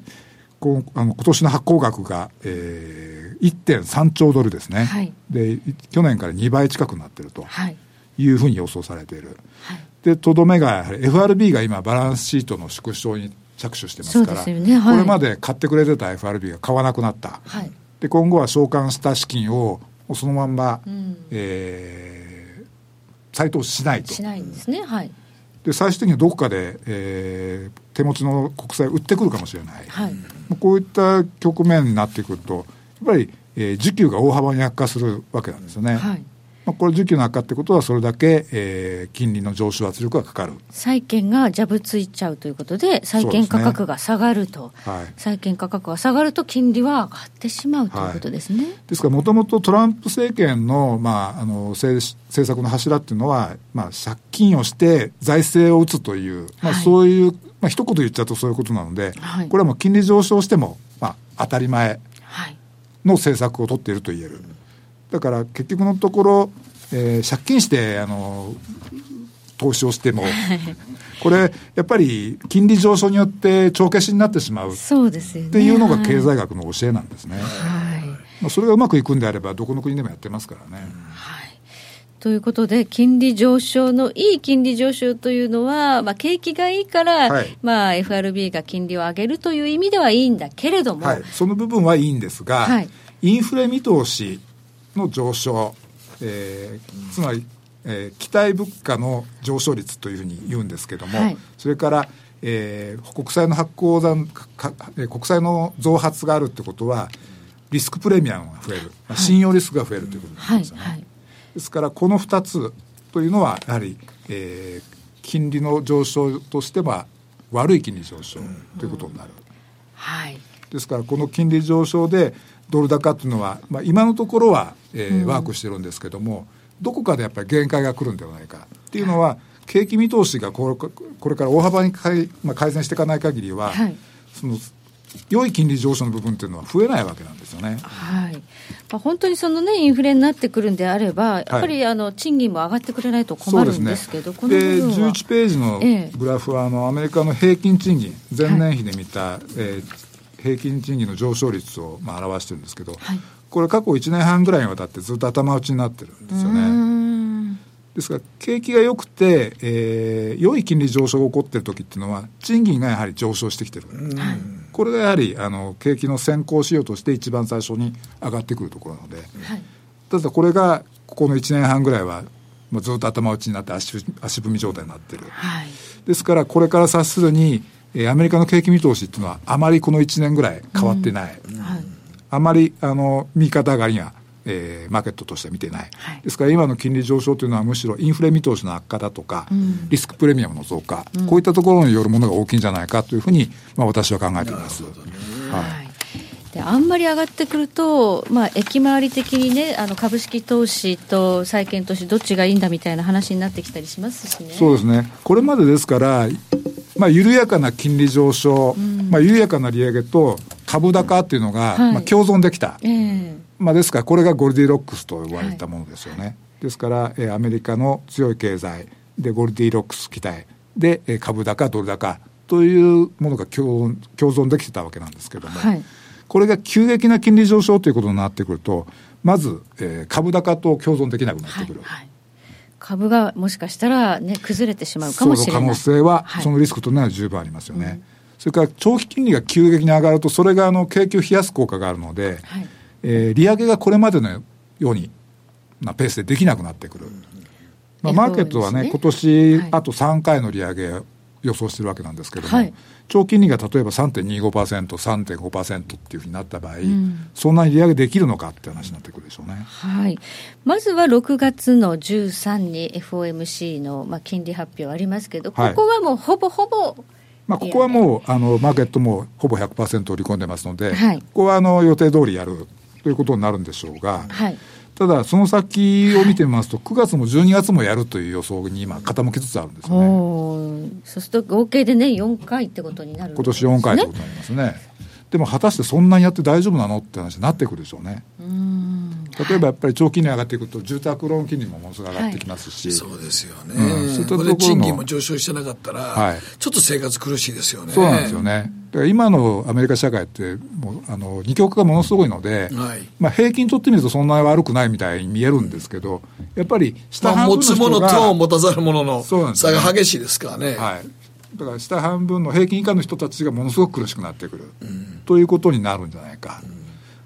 こうあの今年の発行額が、えー、1.3兆ドルですね、はいで去年から2倍近くなってるとはい。いうふうに予想されている。はい。で、とどめがやはり FRB が今バランスシートの縮小に着手してますから、ねはいこれまで買ってくれてた FRB が買わなくなった。はい。で、今後は償還した資金をそのまんま、うんえー再投資しないとし。ないんですね。はい。で、最終的にはどこかで、えー手持ちの国債を売ってくるかもしれない。はい。こういった局面になってくると、やっぱり、えー需給が大幅に悪化するわけなんですよね。はい。まあ、これ需給の悪化ってことはそれだけ、えー金利の上昇圧力がかかる。債券がジャブついちゃうということで、債券価格が下がると。はい。債券価格が下がると金利は上がってしまうということですね。ですから、もともとトランプ政権の,、まあ、あの政政策の柱っていうのは、まあ、借金をして財政を打つという、まあ、はいそういう、まあ一言言っちゃうとそういうことなので、はいこれはもう金利上昇しても、まあ、当たり前はい。の政策を取っていると言える。だから結局のところ、えー借金してあの投資をしても、これ、やっぱり金利上昇によって帳消しになってしまうっそうですよね。ていうのがはい経済学の教えなんですね。はい。まあ、それがうまくいくんであれば、どこの国でもやってますからね。はい。ということで、金利上昇の、いい金利上昇というのは、まあ、景気がいいから、はいまあ、FRB が金利を上げるという意味ではいいんだけれども、はい、その部分はいいんですが、はいインフレ見通しの上昇、えーつまり、えー期待物価の上昇率というふうに言うんですけども、はい。それから、えー、国債の発行残か国債の増発があるってことはリスクプレミアムが増える、まあ、信用リスクが増えるということなんですよね、はいはい、ですからこの2つというのはやはり、えー、金利の上昇としては悪い金利上昇ということになる、うん、はい。ですからこの金利上昇でドル高というのは、まあ、今のところは、えー、ワークしてるんですけども、どこかでやっぱり限界が来るんではないかっていうのは、景気見通しがこれこれから大幅に改,、まあ、改善していかない限りは、はい、その良い金利上昇の部分っていうのは増えないわけなんですよね。はい。まあ、本当にそのね、インフレになってくるんであれば、やっぱり、あの賃金も上がってくれないと困るんですけど、こので11ページのグラフは、あのアメリカの平均賃金、前年比で見た、はい、えー平均賃金の上昇率をまあ表してるんですけど、はい、これ過去1年半ぐらいにわたってずっと頭打ちになってるんですよね。ですから景気が良くて、えー、良い金利上昇が起こってる時っていうのは賃金がやはり上昇してきてる、これがやはりあの景気の先行仕様として一番最初に上がってくるところなので、はい、ただこれがここの1年半ぐらいはもうずっと頭打ちになって足足踏み状態になってる、はい、ですからこれから察するにえー、アメリカの景気見通しっていうのは、あまりこの1年ぐらい変わってない、うん。はい、あまりあの右肩上がりには、えー、マーケットとしては見てない、はい、ですから今の金利上昇というのは、むしろインフレ見通しの悪化だとか、うん、リスクプレミアムの増加、うん、こういったところによるものが大きいんじゃないかというふうに、まあ、私は考えています。はい。であんまり上がってくると、まあ、駅回り的にね、あの株式投資と債券投資、どっちがいいんだみたいな話になってきたりしますしね。そうですね。これまでですから、まあ、緩やかな金利上昇、うん、まあ、緩やかな利上げと株高っていうのが、はい、まあ、共存できた、えー、まあ、ですから、これがゴルディロックスと呼ばれたものですよね。はい、ですから、えー、アメリカの強い経済で、ゴルディロックス期待で、えー、株高、ドル高というものが共共存できてたわけなんですけども、はい、これが急激な金利上昇ということになってくると、まず、えー、株高と共存できなくなってくる。はいはい。株がもしかしたら、ね、崩れてしまうかもしれない。その可能性は、はい、そのリスクというのは十分ありますよね。うん、それから長期金利が急激に上がると、それがあの景気を冷やす効果があるので、はい、えー、利上げがこれまでのようになペースでできなくなってくる。まあ、マーケットはね、ね。今年あと3回の利上げ予想してるわけなんですけども、はい、長金利が例えば3.25%、3.5%っていうふうになった場合、うん、そんなに利上げできるのかって話になってくるでしょうね。はい。まずは6月の13に FOMC の、まあ、金利発表ありますけど、ここはもうほぼほぼ、まあ、ここはもうあのマーケットもほぼ100%織り込んでますので、はい、ここはあの予定通りやるということになるんでしょうが、はい、ただ、その先を見てみますと、9月も12月もやるという予想に今、傾きつつあるんですよね。そうすると、合計でね、4回ってことになる、ね、今年4回ってことになりますね。でも果たしてそんなにやって大丈夫なのって話になってくるでしょうね。例えばやっぱり長期金利上がっていくと、住宅ローン金利もものすごい上がってきますし、はい、そうですよね、うん、それで賃金も上昇してなかったら、はい、ちょっと生活苦しいですよね。そうなんですよね。だから今のアメリカ社会って、もうあの二極化がものすごいので、はい、まあ、平均取ってみるとそんなに悪くないみたいに見えるんですけど、やっぱり下半分の人が、まあ、持つものと持たざるものの差が激しいですからね。はいだから下半分の平均以下の人たちがものすごく苦しくなってくる、うん、ということになるんじゃないか。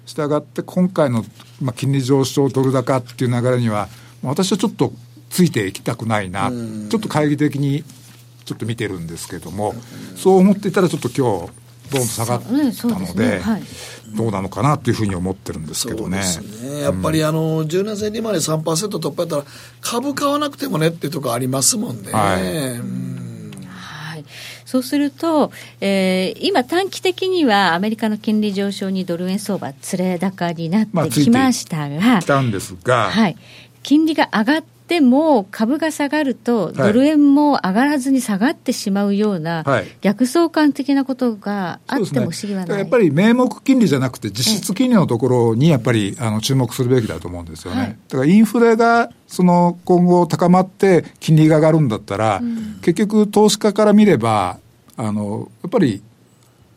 したがって今回の、まあ、金利上昇ドル高っていう流れには私はちょっとついていきたくないな、うん、ちょっと懐疑的にちょっと見てるんですけども、うん、そう思っていたらちょっと今日どんどん下がったので、ねはい、どうなのかなっていうふうに思ってるんですけどね。ね。やっぱりあの、10年生利回り3%突破やったら、株買わなくてもねっていうところありますもんね。はい、うんそうすると、えー、今、短期的にはアメリカの金利上昇にドル円相場、つれ高になってきましたが、まあ、来たんですが、はい、金利が上がっても株が下がると、ドル円も上がらずに下がってしまうような、逆相関的なことがあっても不思議はない、ね、やっぱり名目金利じゃなくて、実質金利のところにやっぱりあの注目するべきだと思うんですよね。はい、だからインフレがその今後高まって金利が上がるんだったら、うん、結局投資家から見れば、あのやっぱり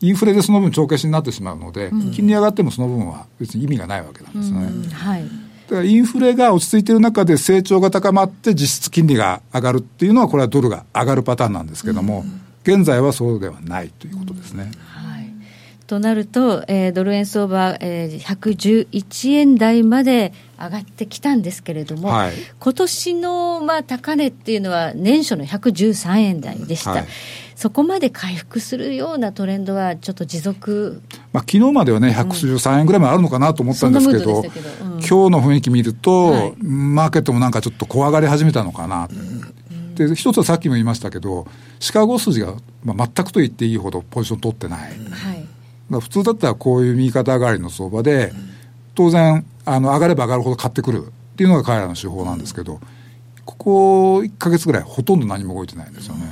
インフレでその分帳消しになってしまうので、うん、金利上がってもその分は別に意味がないわけなんですね。うん、はいだからインフレが落ち着いている中で成長が高まって実質金利が上がるっていうのはこれはドルが上がるパターンなんですけども、うん、現在はそうではないということですね。はいとなると、えー、ドル円相場、えー、111円台まで上がってきたんですけれども、はい、今年のまの、あ、高値っていうのは年初の113円台でした。はいそこまで回復するようなトレンドは、ちょっと持続、まあ昨日まではね、113円ぐらいまであるのかなと思ったんですけど、うん、今日の雰囲気見ると、はい、マーケットもなんかちょっと怖がり始めたのかな、うん、で一つはさっきも言いましたけど、シカゴ筋が、まあ、全くと言っていいほどポジション取ってない。はい、普通だったらこういう右肩上がりの相場で、当然あの上がれば上がるほど買ってくるっていうのが彼らの手法なんですけど、ここ1か月ぐらいほとんど何も動いてないんですよね。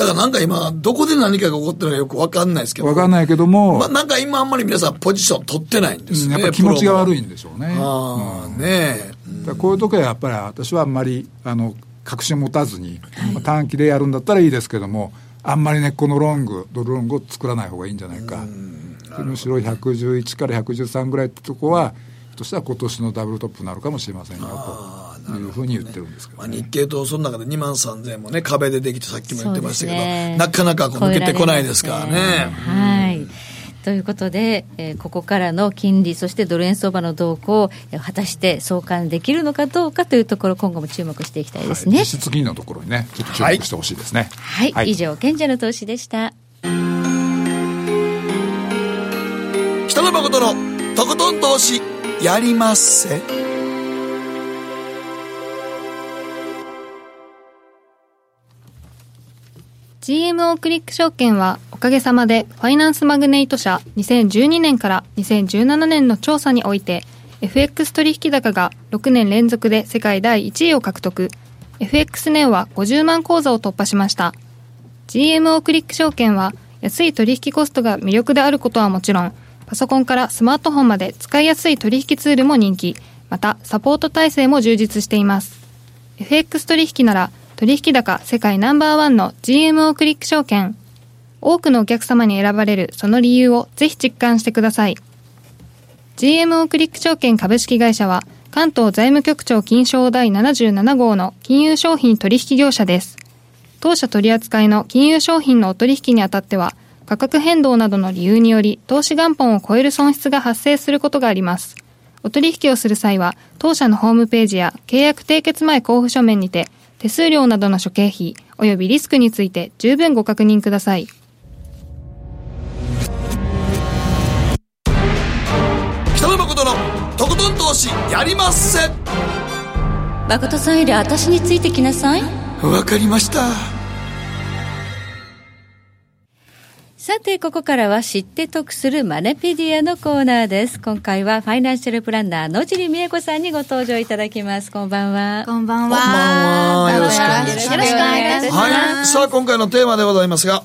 だからなんか今、どこで何かが起こってるのかよくわかんないですけど。わかんないけども。まあなんか今あんまり皆さんポジション取ってないんですね。やっぱ気持ちが悪いんでしょうね。ああ、うん、ねえ。こういう時はやっぱり私はあんまり、あの、確信持たずに、まあ、短期でやるんだったらいいですけども、あんまりね、このロング、ドルロングを作らない方がいいんじゃないか。むしろ111から113ぐらいってとこは、としては今年のダブルトップになるかもしれませんよというふうに言ってるんですけど、ね、まあ、日経とその中で2万3000円もね壁でできてさっきも言ってましたけど、ね、なかなかこう抜けてこないですからね。はいということで、えー、ここからの金利、そしてドル円相場の動向を果たして相関できるのかどうかというところ、今後も注目していきたいですね。はい、実質金利のところにね、ちょっと注目してほしいですね。はい、はい、以上、賢者の投資でした。北野誠のとことん投資やりまっせ GMO クリック証券はおかげさまでファイナンスマグネイト社2012年から2017年の調査において FX 取引高が6年連続で世界第1位を獲得。FX ネオは50万口座を突破しました。GMO クリック証券は安い取引コストが魅力であることはもちろんパソコンからスマートフォンまで使いやすい取引ツールも人気、またサポート体制も充実しています。FX 取引なら取引高世界ナンバーワンの GMO クリック証券。多くのお客様に選ばれるその理由をぜひ実感してください。GMO クリック証券株式会社は関東財務局長金賞第77号の金融商品取引業者です。当社取扱いの金融商品のお取引にあたっては価格変動などの理由により投資元本を超える損失が発生することがあります。お取引をする際は当社のホームページや契約締結前交付書面にて手数料などの諸経費及びリスクについて十分ご確認ください。北野誠のとことん投資やりまっせ。誠さんより私についてきなさい。わかりましたさて、ここからは知って得するマネペディアのコーナーです。今回はファイナンシャルプランナー野尻美恵子さんにご登場いただきます。こんばんは。こんばんは。こんばんは。よろしくお願いします。よろしくお願いします。はい。さあ、今回のテーマでございますが。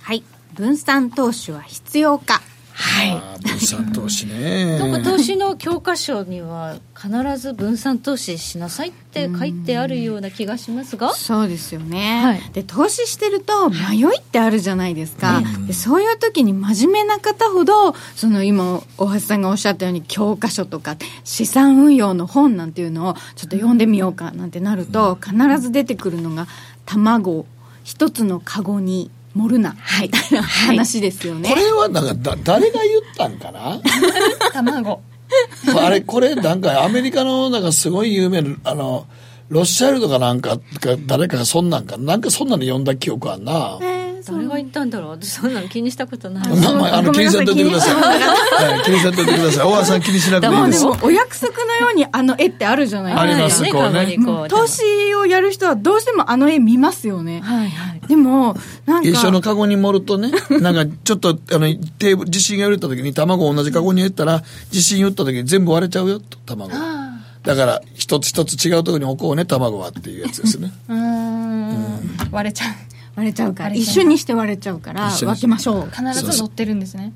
はい。分散投資は必要か。はい、分散投資ね。なんか投資の教科書には必ず分散投資しなさいって書いてあるような気がしますが。そうですよね、はい、で投資してると迷いってあるじゃないですか、でそういう時に真面目な方ほどその今大橋さんがおっしゃったように教科書とか資産運用の本なんていうのをちょっと読んでみようかなんてなると必ず出てくるのが卵一つのカゴに盛るな、はい、みたいな話ですよね。これはなんかだ誰が言ったんかな？卵。あれ、これなんかアメリカのなんかすごい有名な、あの、ロッシャルドかなんか、誰かがそんなんか、なんかそんなの読んだ記憶あんな。えー誰が言ったんだろう？私そんなの気にしたことない。あの気にせんといてください、はい、気にせんといてください。大和さん気にしなくていいです。でもお約束のようにあの絵ってあるじゃないですか。あります。こうね。投資をやる人はどうしてもあの絵見ますよね。はいはい。でもなんか一緒のカゴに盛るとねなんかちょっとあのテーブル地震が揺れた時に卵を同じカゴに入れたら地震揺った時に全部割れちゃうよと卵。だから一つ一つ違うところに置こうね卵はっていうやつですね。うん。割れちゃう割れちゃうから一緒にして割れちゃうから分けましょう。必ず載ってるんですね。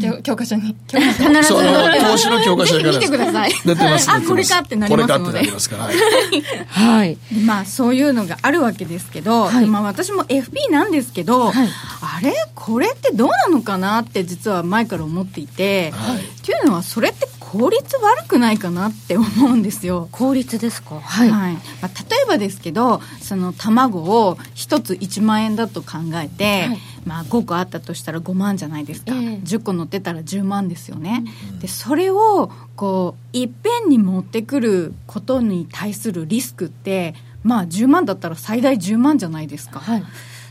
教科書に。必ず投資の教科書に見てください。出てますあこれかってなりますので。はい、まあそういうのがあるわけですけど、あ私も FP なんですけど、はい、あれ？これってどうなのかなって実は前から思っていて、はい、っていうのはそれって効率悪くないかなって思うんですよ。効率ですか？はい、はい、まあ、例えばですけどその卵を1つ1万円だと考えて、はい、まあ、5個あったとしたら5万じゃないですか、えー、10個乗ってたら10万ですよね、うん、でそれをこういっぺんに持ってくることに対するリスクってまあ10万だったら最大10万じゃないですか、はい、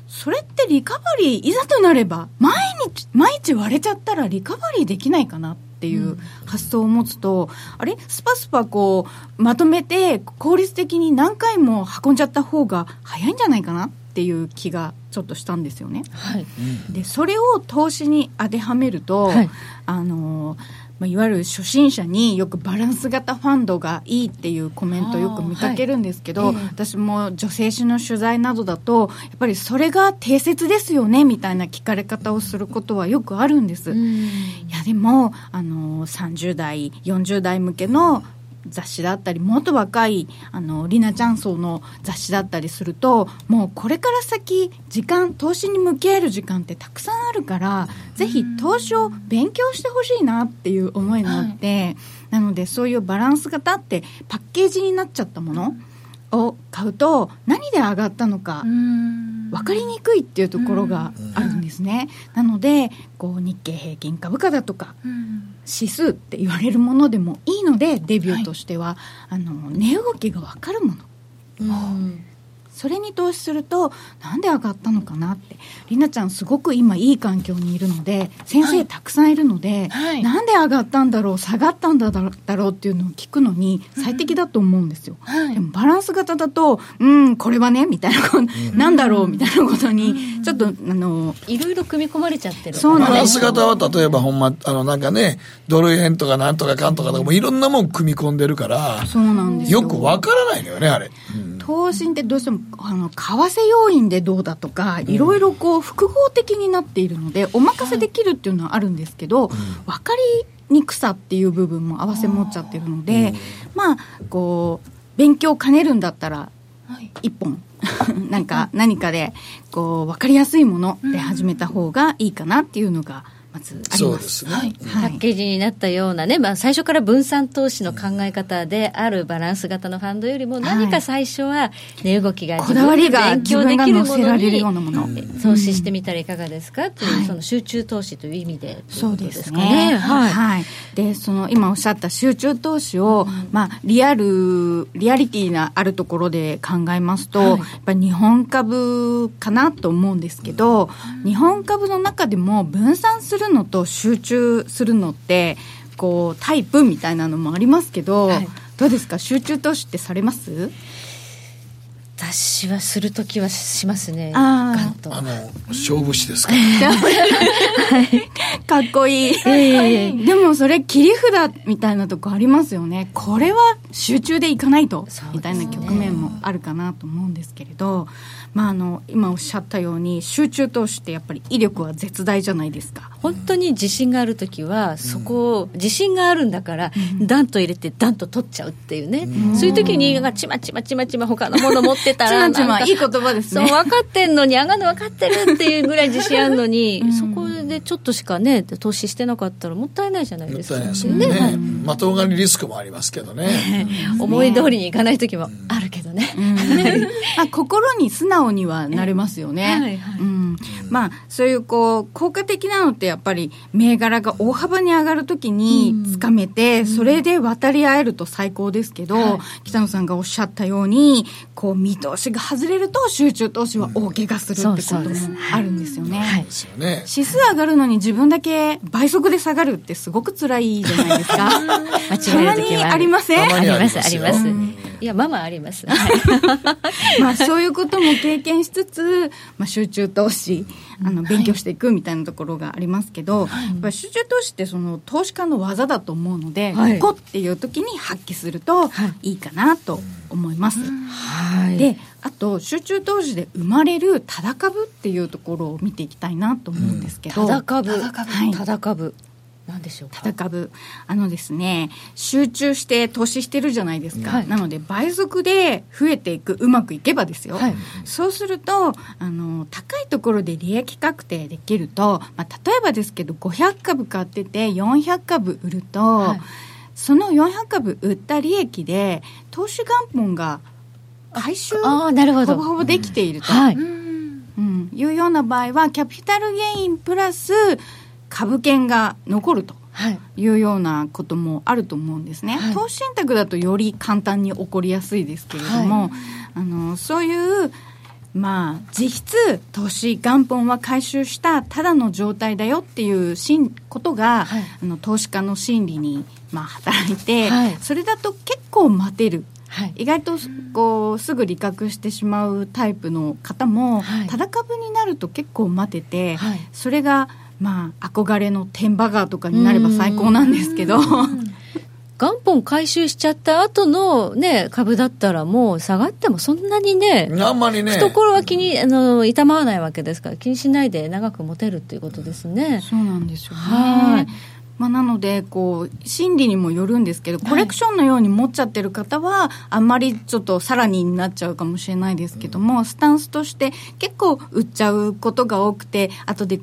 それってリカバリーいざとなれば毎日毎日割れちゃったらリカバリーできないかなっていう発想を持つと、うん、あれ？スパスパこうまとめて効率的に何回も運んじゃった方が早いんじゃないかなっていう気がちょっとしたんですよね。はい、でそれを投資に当てはめると、はい、あのまあ、いわゆる初心者によくバランス型ファンドがいいっていうコメントをよく見かけるんですけど、はい私も女性誌の取材などだとやっぱりそれが定説ですよねみたいな聞かれ方をすることはよくあるんです。いやでもあの30代40代向けの雑誌だったりもっと若いあのリナちゃん層の雑誌だったりするともうこれから先時間投資に向き合える時間ってたくさんあるからぜひ投資を勉強してほしいなっていう思いがあって、はい、なのでそういうバランス型ってパッケージになっちゃったものを買うと何で上がったのか分かりにくいっていうところがあるんですね。なのでこう日経平均株価だとか指数って言われるものでもいいのでデビューとしては、はい、あの値動きが分かるもの。それに投資するとなんで上がったのかなって。りなちゃんすごく今いい環境にいるので先生たくさんいるので、はい、なんで上がったんだろう下がったんだろうっていうのを聞くのに最適だと思うんですよ、はい、でもバランス型だとうんこれはねみたいなこと、なんだろうみたいなことにちょっとあのいろいろ組み込まれちゃってる。そうバランス型は例えばほんまあのなんかねドル円とかなんとかかんとかとかもいろんなもん組み込んでるからそうなんですよくわからないのよねあれ、うん投資ってどうしてもあの為替要因でどうだとか、いろいろこう複合的になっているのでお任せできるっていうのはあるんですけど、分かりにくさっていう部分も合わせ持っちゃってるので、まあこう勉強兼ねるんだったら一本 なんか何かでこう分かりやすいもので始めた方がいいかなっていうのがまずあります。ね、はい、パッケージになったようなね、まあ、最初から分散投資の考え方であるバランス型のファンドよりも、何か最初は値動きがこだわりが勉強できるものに投資してみたらいかがですか？という、その集中投資という意味でそうですね。はい。はい、で、その今おっしゃった集中投資を、まあ、リアル、リアリティなあるところで考えますと、やっぱり日本株かなと思うんですけど、日本株の中でも分散するるのと集中するのってこうタイプみたいなのもありますけど、はい、どうですか？集中投資ってされます？私はする時はしますねああの勝負師ですか？かっこいい、えー、でもそれ切り札みたいなとこありますよね。これは集中でいかないと、みたいな局面もあるかなと思うんですけれどまあ、あの今おっしゃったように集中投資ってやっぱり威力は絶大じゃないですか本当に自信がある時はそこを、自信があるんだから、ダンと入れてダンと取っちゃうっていうね、そういう時にちまちまちまちま他のもの持ってたらちまちまいい言葉ですね。そう分かってんのに上がるの分かってるっていうぐらい自信あるのに、そこでちょっとしかね投資してなかったらもったいないじゃないですかもったいないですね、ね、まとがりリスクもありますけどね。思い通りにいかない時もあるけどね、まあ、心に素直にはなれますよね、はいはい。うん、まあそういうこう効果的なのってやっぱり銘柄が大幅に上がるときにつかめて、それで渡り合えると最高ですけど、はい、北野さんがおっしゃったようにこう見通しが外れると集中投資は大怪我するってこともあるんですよね。指数上がるのに自分だけ倍速で下がるってすごく辛いじゃないですか。間違える時はありません？あります。あります。いやまあまああります。まあそういうことも経験しつつ、まあ集中投資あの勉強していくみたいなところがありますけど、はい、やっぱり集中投資ってその投資家の技だと思うので、はい、ここっていう時に発揮するとい。いかなと思います。はい、であと集中投資で生まれるただ株っていうところを見ていきたいなと思うんですけど、ただ株。ただ株何でしょうか？ただ株あのですね集中して投資してるじゃないですか、はい、なので倍速で増えていくうまくいけばですよ、はい、そうするとあの高いところで利益確定できると、まあ、例えばですけど500株買ってて400株売ると、はい。その400株売った利益で投資元本が回収あなるほど。ほぼほぼできていると、はい。うん、いうような場合はキャピタルゲインプラス株券が残るとはい。いうようなこともあると思うんですね、はい。投資信託だとより簡単に起こりやすいですけれども、あのそういうまあ実質投資元本は回収したただの状態だよっていうしんことが、はい。あの投資家の心理にまあ働いて、はい。それだと結構待てる。はい。意外とこうすぐ利確してしまうタイプの方も、はい。ただ株になると結構待てて、はい。それがまあ憧れの天バガーとかになれば最高なんですけど元本回収しちゃった後のね、株だったらもう下がってもそんなにね、あんまりね。懐は気に、あの、痛まわないわけですから、気にしないで長く持てるっていうことですね。そうなんですよね。はいまあ、なのでこう心理にもよるんですけどコレクションのように持っちゃってる方はあんまりちょっとさらにになっちゃうかもしれないですけども、スタンスとして結構売っちゃうことが多くて後で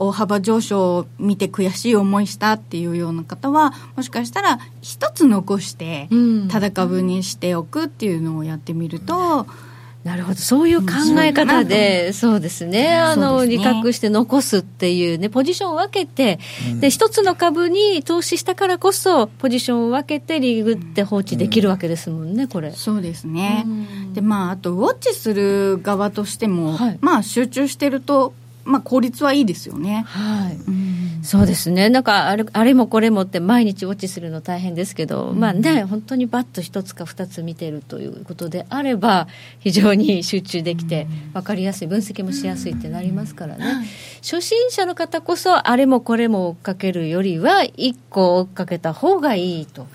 大幅上昇を見て悔しい思いしたっていうような方はもしかしたら一つ残してうん。ただ株にしておくっていうのをやってみると、なるほど、そういう考え方で、そうですね、あの、ね。利確して残すっていうね、ポジションを分けて、で、一つの株に投資したからこそ、ポジションを分けてリーグって放置できるわけですもんね、これ。そうですね。うん。でまあ、あとウォッチする側としても、はい。まあ、集中してると、まあ、効率はいいですよね。はい。うんそうですね。なんかあれ、あれもこれもって毎日ウォッチするの大変ですけど、まあね、本当にバッと一つか二つ見てるということであれば、非常に集中できて、分かりやすい、分析もしやすいってなりますからね。初心者の方こそ、あれもこれも追っかけるよりは、一個追っかけた方がいいと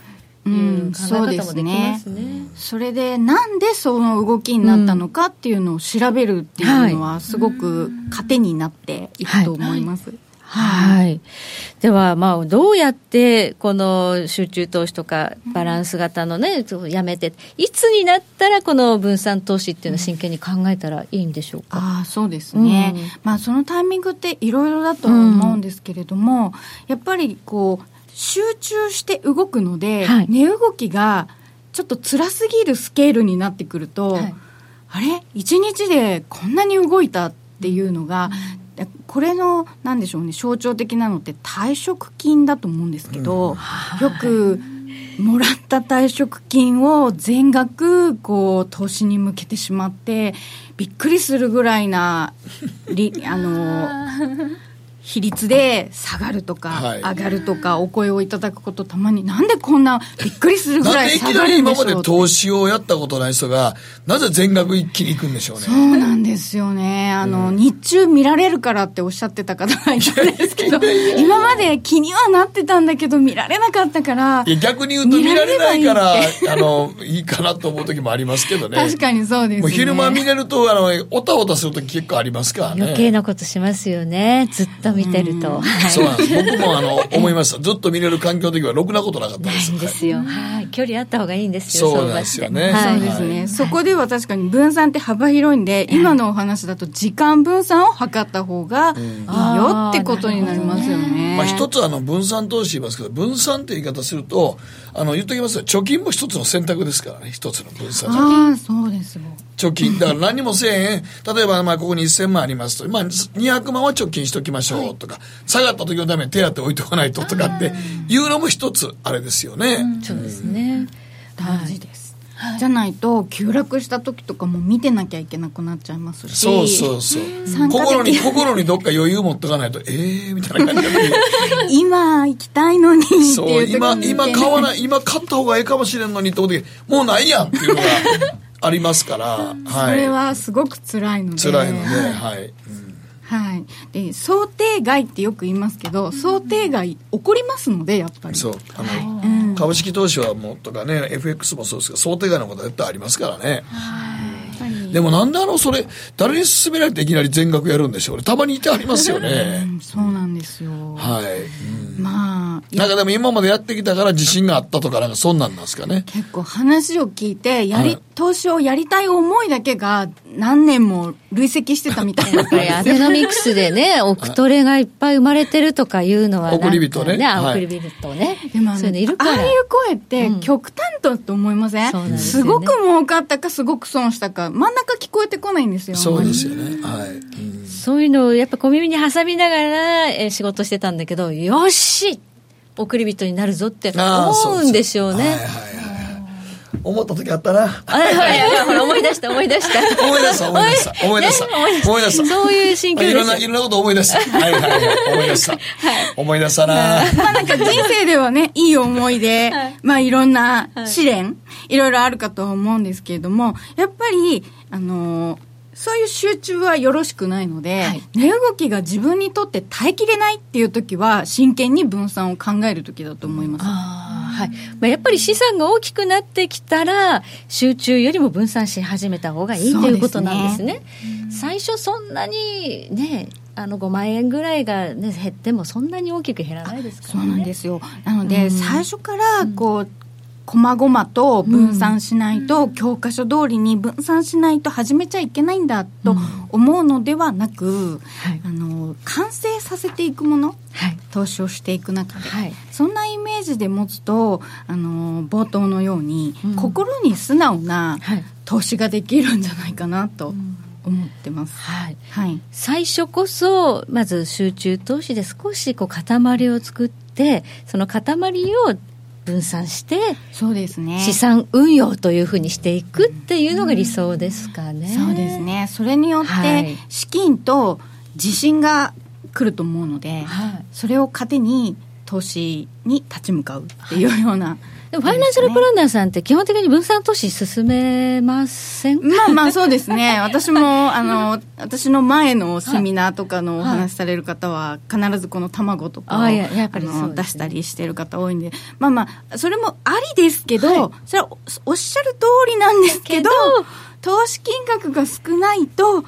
いう考え方もできますね。それでなんでその動きになったのかっていうのを調べるっていうのはすごく糧になっていくと思います。はい。では、まあ、どうやって、この集中投資とか、バランス型のね、そうやめて、いつになったら、この分散投資っていうのを真剣に考えたらいいんでしょうか？ああそうですね、うんまあそのタイミングっていろいろだとは思うんですけれども、やっぱりこう集中して動くので、はい。値動きがちょっと辛すぎるスケールになってくると、はい。あれ？一日でこんなに動いたっていうのが、これのなんでしょうね象徴的なのって退職金だと思うんですけど、よくもらった退職金を全額こう投資に向けてしまってびっくりするぐらいなり あの 比率で下がるとか、はい上がるとかお声をいただくことたまになんでこんなびっくりするぐらい下がでいきなりるんでしょう今まで投資をやったことない人が、なぜ全額一気に行くんでしょうね。そうなんですよね。あの、日中見られるからっておっしゃってた方がいたんですけど、今まで気にはなってたんだけど、見られなかったからい、や逆に言うと見られないから、あの、いいかなと思う時もありますけどね。確かにそうですね。もう昼間見れると、あの、おたおたする時結構ありますからね。余計なことしますよね。ずっと見てると。はいそうなんです。僕もあの、思いました。ずっと見れる環境の時はろくなことなかったです。ないんですよ。はい。距離あった方がいいんですよ。そうなんですよねそうですね、はいそこでは確かに分散って幅広いんで、今のお話だと時間分散を図った方がいいよってことになりますよね。まあ一つあの分散投資言いますけど、分散って言い方すると、あの言っときますよ、貯金も一つの選択ですからね、一つの分散。ああ、そうですよ。貯金。だから何もせえへん。例えば、まあ、ここに1000万ありますと。まあ、200万は貯金しときましょうとか、下がった時のために手当置いとかないととかっていうのも一つ、あれですよね。そうですね。大事です。じゃないと、急落した時とかも見てなきゃいけなくなっちゃいますし。そうそうそう。心に、心にどっか余裕持っとかないと、ええー、みたいな感じで。今行きたいのにっていう時そう、に今、今買わい。ない、今買った方がええかもしれんのにって思う時、もうないやんっていうのがありますから、そはい。れはすごく辛いので。辛いので、はい。うんはい。で、想定外ってよく言いますけど、想定外起こりますので、やっぱり。そう。あの、うん。株式投資はもうとかね、FX もそうですけど、想定外のことは絶対ありますからね。やっぱりでもなんであの、それ、誰に勧められていきなり全額やるんでしょうね。たまにいてありますよね。そうなんですよ。はい。まあ、なんかでも今までやってきたから自信があったとか、なんかそんなんなんですかね。結構話を聞いて、やり、はい投資をやりたい思いだけが何年も累積してたみたいな。やっぱりアベノミクスでね、億トレがいっぱい生まれてるとかいうのは送り人ね送り人ね。でもそういうのいるから。ああいう声って極端だと思いません、すよねすごく儲かったかすごく損したか真ん中聞こえてこないんですよそうですよね。はい。うんそういうのをやっぱ小耳に挟みながら、えー仕事してたんだけど、よし送り人になるぞって思うんでしょうね。はいはいはい。思った時あったな。はいはいはい、ほら思い出した思い出した。思い出した、思い出した、思い出した。思い出した。そういう心境ですよいろんな、いろんなこと思い出した。はいはいはい。思い出した。思い出したな。まあなんか人生ではね、いい思い出、まあいろんな試練、いろいろあるかと思うんですけれども、やっぱり、あのーそういう集中はよろしくないので、はい値動きが自分にとって耐えきれないっていう時は、真剣に分散を考える時だと思います。はいまあ、やっぱり資産が大きくなってきたら集中よりも分散し始めた方がいいということなんですね。最初そんなにねあの5万円ぐらいが、ね、減ってもそんなに大きく減らないですからそうね。なんですよ。なので、最初から、こう、こまごまと分散しないと、教科書通りに分散しないと始めちゃいけないんだと思うのではなく、はい。あの、完成させていくもの、はい。投資をしていく中で、はい。そんなイメージで持つと、あの、冒頭のように、うん。心に素直なはい。投資ができるんじゃないかなと思ってます。はい。はい。最初こそまず集中投資で少しこう塊を作ってその塊を分散してそうですね。資産運用というふうにしていくっていうのが理想ですかね。そうですね。それによっはいて、資金と自信が来ると思うので、はいそれを糧に投資に立ち向かうっていうような。でもファイナンシャルプランナーさんって基本的に分散投資進めません？まあまあそうですね。私も、あの、私の前のセミナーとかのお話しされる方は、必ずこの卵とかをややっぱりね。出したりしてる方多いんで、まあまあ、それもありですけど、それはおおっしゃる通りなんですけど、投資金額が少ないと、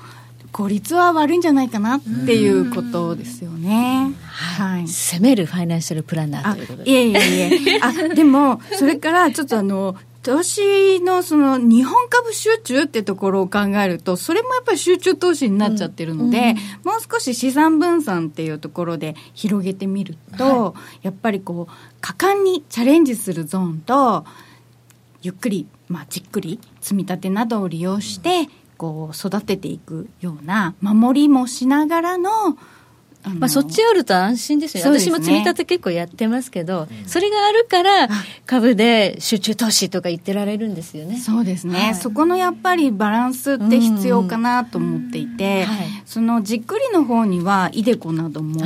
効率は悪いんじゃないかなっていうことですよね。はい。攻めるファイナンシャルプランナーあということで。いえいえいえ。あ、でも、それからちょっとあの、投資のその日本株集中ってところを考えると、それもやっぱり集中投資になっちゃってるので、もう少し資産分散っていうところで広げてみると、やっぱりこう、果敢にチャレンジするゾーンと、ゆっくり、まあ、じっくり積み立てなどを利用して、こう育てていくような守りもしながらのまあ、そっちあると安心ですよ。ねそうですね。私も積み立て結構やってますけど、それがあるから株で集中投資とか言ってられるんですよね。そうですね、はい。そこのやっぱりバランスって必要かなと思っていて、はい。そのじっくりの方にはイデコなども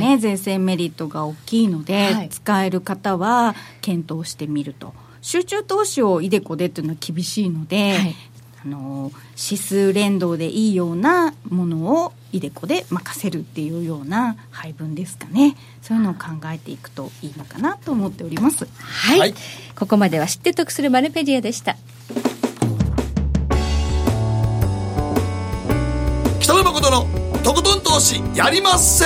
ね税制メリットが大きいので、はい。使える方は検討してみると。集中投資をイデコでっていうのは厳しいので、はいあの指数連動でいいようなものをイデコで任せるっていうような配分ですかねそういうのを考えていくといいのかなと思っております。はい、はいここまでは知って得するマネペディアでした。北野誠のとことん投資やりまっせ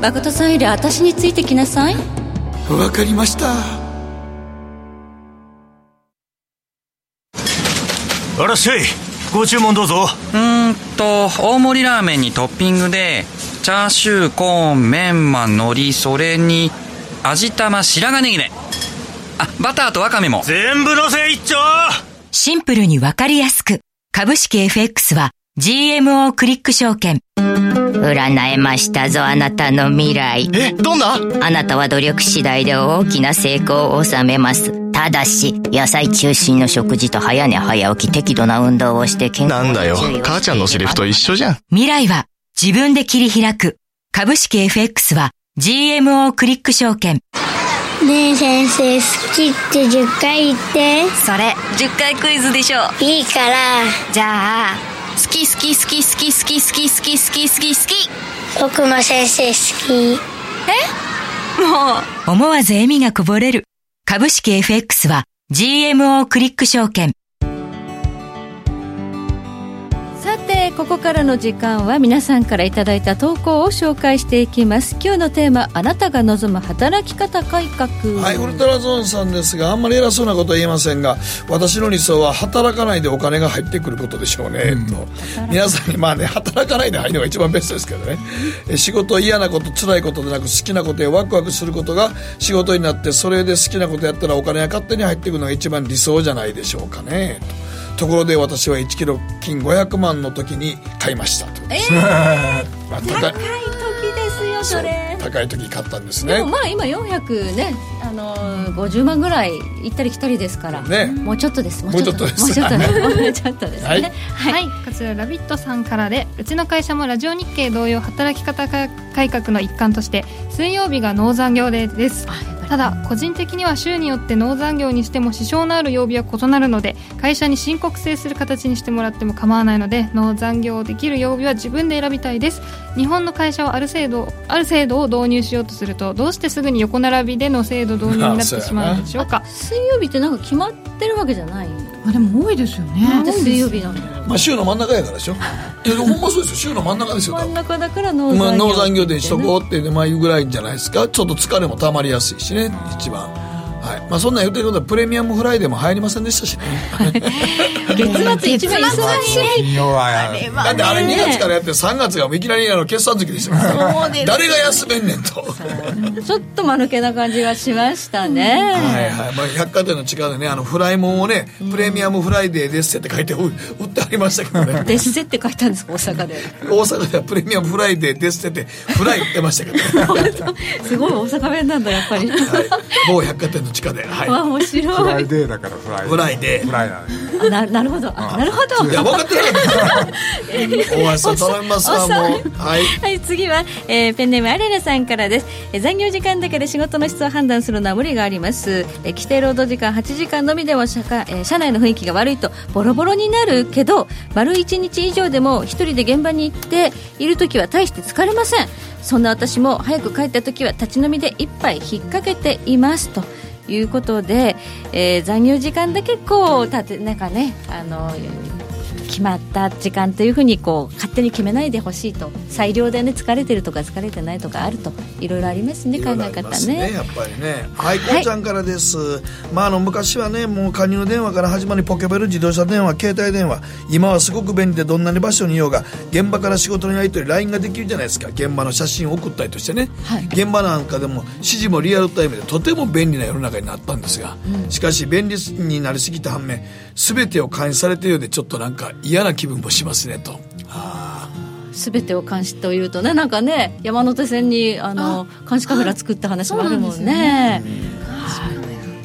誠さんより私についてきなさい。わかりましたあらっしゃいご注文どうぞうーんと大盛りラーメンにトッピングでチャーシューコーンメンマ海苔それに味玉白髪ネギねあバターとワカメも全部のせ一丁シンプルにわかりやすく。株式 FX は GMO クリック証券。占えましたぞ、あなたの未来。えどんな？あなたは努力次第で大きな成功を収めます。ただし、野菜中心の食事と早寝早起き適度な運動をして健康なんだよ母ちゃんのセリフと一緒じゃん未来は自分で切り開く。株式 FX は GMO クリック証券。ねえ先生好きって10回言ってそれ、10回クイズでしょ。いいからじゃあ、好き好き好き好き好き好き好き好き好き好き。僕も先生好きもう。思わず笑みがこぼれる。株式 FX は GMO クリック証券。でここからの時間は皆さんからいただいた投稿を紹介していきます。今日のテーマあなたが望む働き方改革。はいウルトラゾーンさんですがあんまり偉そうなことは言えませんが私の理想は働かないでお金が入ってくることでしょうね、うん、と。皆さんにまあね働かないで入るのが一番ベストですけどね。仕事嫌なこと辛いことでなく好きなことやワクワクすることが仕事になってそれで好きなことやったらお金が勝手に入ってくるのが一番理想じゃないでしょうかねとところで私は1キロ金500万の時に買いましたと、えー まあ、高い。時ですよそれ。高い時買ったんですね。でもまあ今400ねあのー、50万ぐらい行ったり来たりですから、ね、もうちょっとです。もうちょっとです。もうちょっとです。もうちょっとですね。はい、はい、こちら「ラビット!」さんからでうちの会社もラジオ日経同様働き方改革の一環として水曜日が農残業デーですただ個人的には週によって農残業にしても支障のある曜日は異なるので会社に申告制する形にしてもらっても構わないので農残業できる曜日は自分で選びたいです。日本の会社はある制度ある制度を導入しようとするとどうしてすぐに横並びでの制度導入になってしまうんでしょうか。水曜日ってなんか決まってるわけじゃないあでも多いですよね。水曜日なんまあ週の真ん中やからでしょ。いやほんまそうですよ。週の真ん中ですよ真ん中だからノー残業、まあ、ノー残業でしとこうってねまあいうぐらいじゃないですか。ちょっと疲れもたまりやすいしね一番はい。まあ、そんな言ってることはプレミアムフライデーもいりませんでしたしね。月末一番忙しい。金曜はだってあれ2月からやって3月がいきなりあの決算月でしたから。誰が休めんねんと。ちょっと間抜けな感じがしましたね。はいはい、まあ、百貨店の地下でねあのフライもんをねプレミアムフライデーですって書いて売ってありましたけどね。デッセって書いたんです大阪で。大阪ではプレミアムフライデーですってフライ売ってましたけど、ね、すごい大阪弁なんだやっぱり、はい、某百貨店の地下で、はい、面白い。フライデーだからフライフライデー。フライなななるほど。なるほど。いや分かってなかった大橋さん頼みますわも。うはい、はい、次は、えー、ペンネームアレラさんからです、えー、残業時間だけで仕事の質を判断するのは無理があります、えー、規定労働時間8時間のみでも社会、えー、社内の雰囲気が悪いとボロボロになるけど丸1日以上でも一人で現場に行っている時は大して疲れませんそんな私も早く帰った時は立ち飲みで一杯引っ掛けていますということで、えー、残業時間だけこうたてなんかねあの決まった時間というふうにこう勝手に決めないでほしいと。裁量でね疲れてるとか疲れてないとかあると。いろいろありますね考え方ね、ね、やっぱりね。はいこうちゃんからです、はい、まああの昔はねもう加入電話から始まりポケベル自動車電話携帯電話。今はすごく便利でどんなに場所にいようが現場から仕事のやり取り LINE ができるじゃないですか。現場の写真を送ったりとしてね、はい、現場なんかでも指示もリアルタイムでとても便利な世の中になったんですが、うん、しかし便利になりすぎた反面全てを監視されているようでちょっとなんか嫌な気分もしますねと。全てを監視というとねなんかね山手線にあの監視カメラ作った話もあるもんね。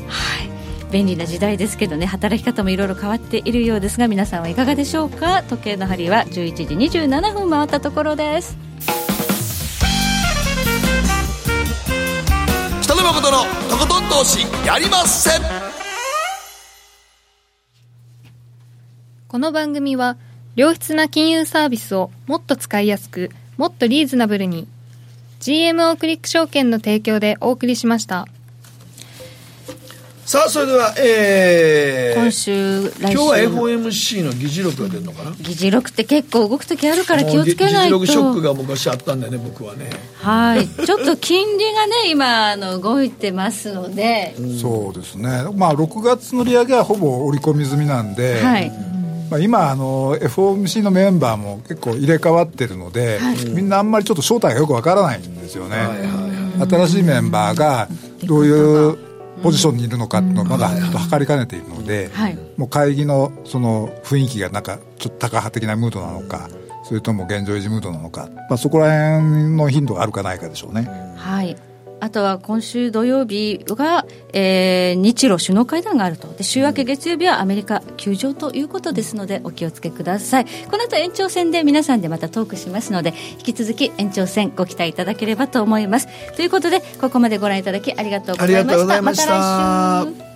はい、便利な時代ですけどね働き方もいろいろ変わっているようですが皆さんはいかがでしょうか？時計の針は11時27分回ったところです。北野誠のとことん投資やりませんこの番組は良質な金融サービスをもっと使いやすくもっとリーズナブルに GMO クリック証券の提供でお送りしました。さあそれではえー、今週来週今日は FOMC の議事録が出るのかな？議事録って結構動く時あるから気をつけないと。議事録ショックが昔あったんだよね僕はね。はい。ちょっと金利がね今あの動いてますので、うん、そうですね。まあ6月の利上げはほぼ織り込み済みなんで、はい、まあ、今あの FOMC のメンバーも結構入れ替わってるので、はい、みんなあんまりちょっと正体がよくわからないんですよね、新しいメンバーがどういうポジションにいるのかっていうのをまだちょっと測りかねているので、はい、もう会議のその雰囲気がなんかちょっとタカ派的なムードなのかそれとも現状維持ムードなのか、まあ、そこら辺の頻度があるかないかでしょうね。はいあとは今週土曜日が、えー、日露首脳会談があると。で週明け月曜日はアメリカ休場ということですのでお気をつけください。この後延長戦で皆さんでまたトークしますので引き続き延長戦ご期待いただければと思います。ということでここまでご覧いただきありがとうございました。また来週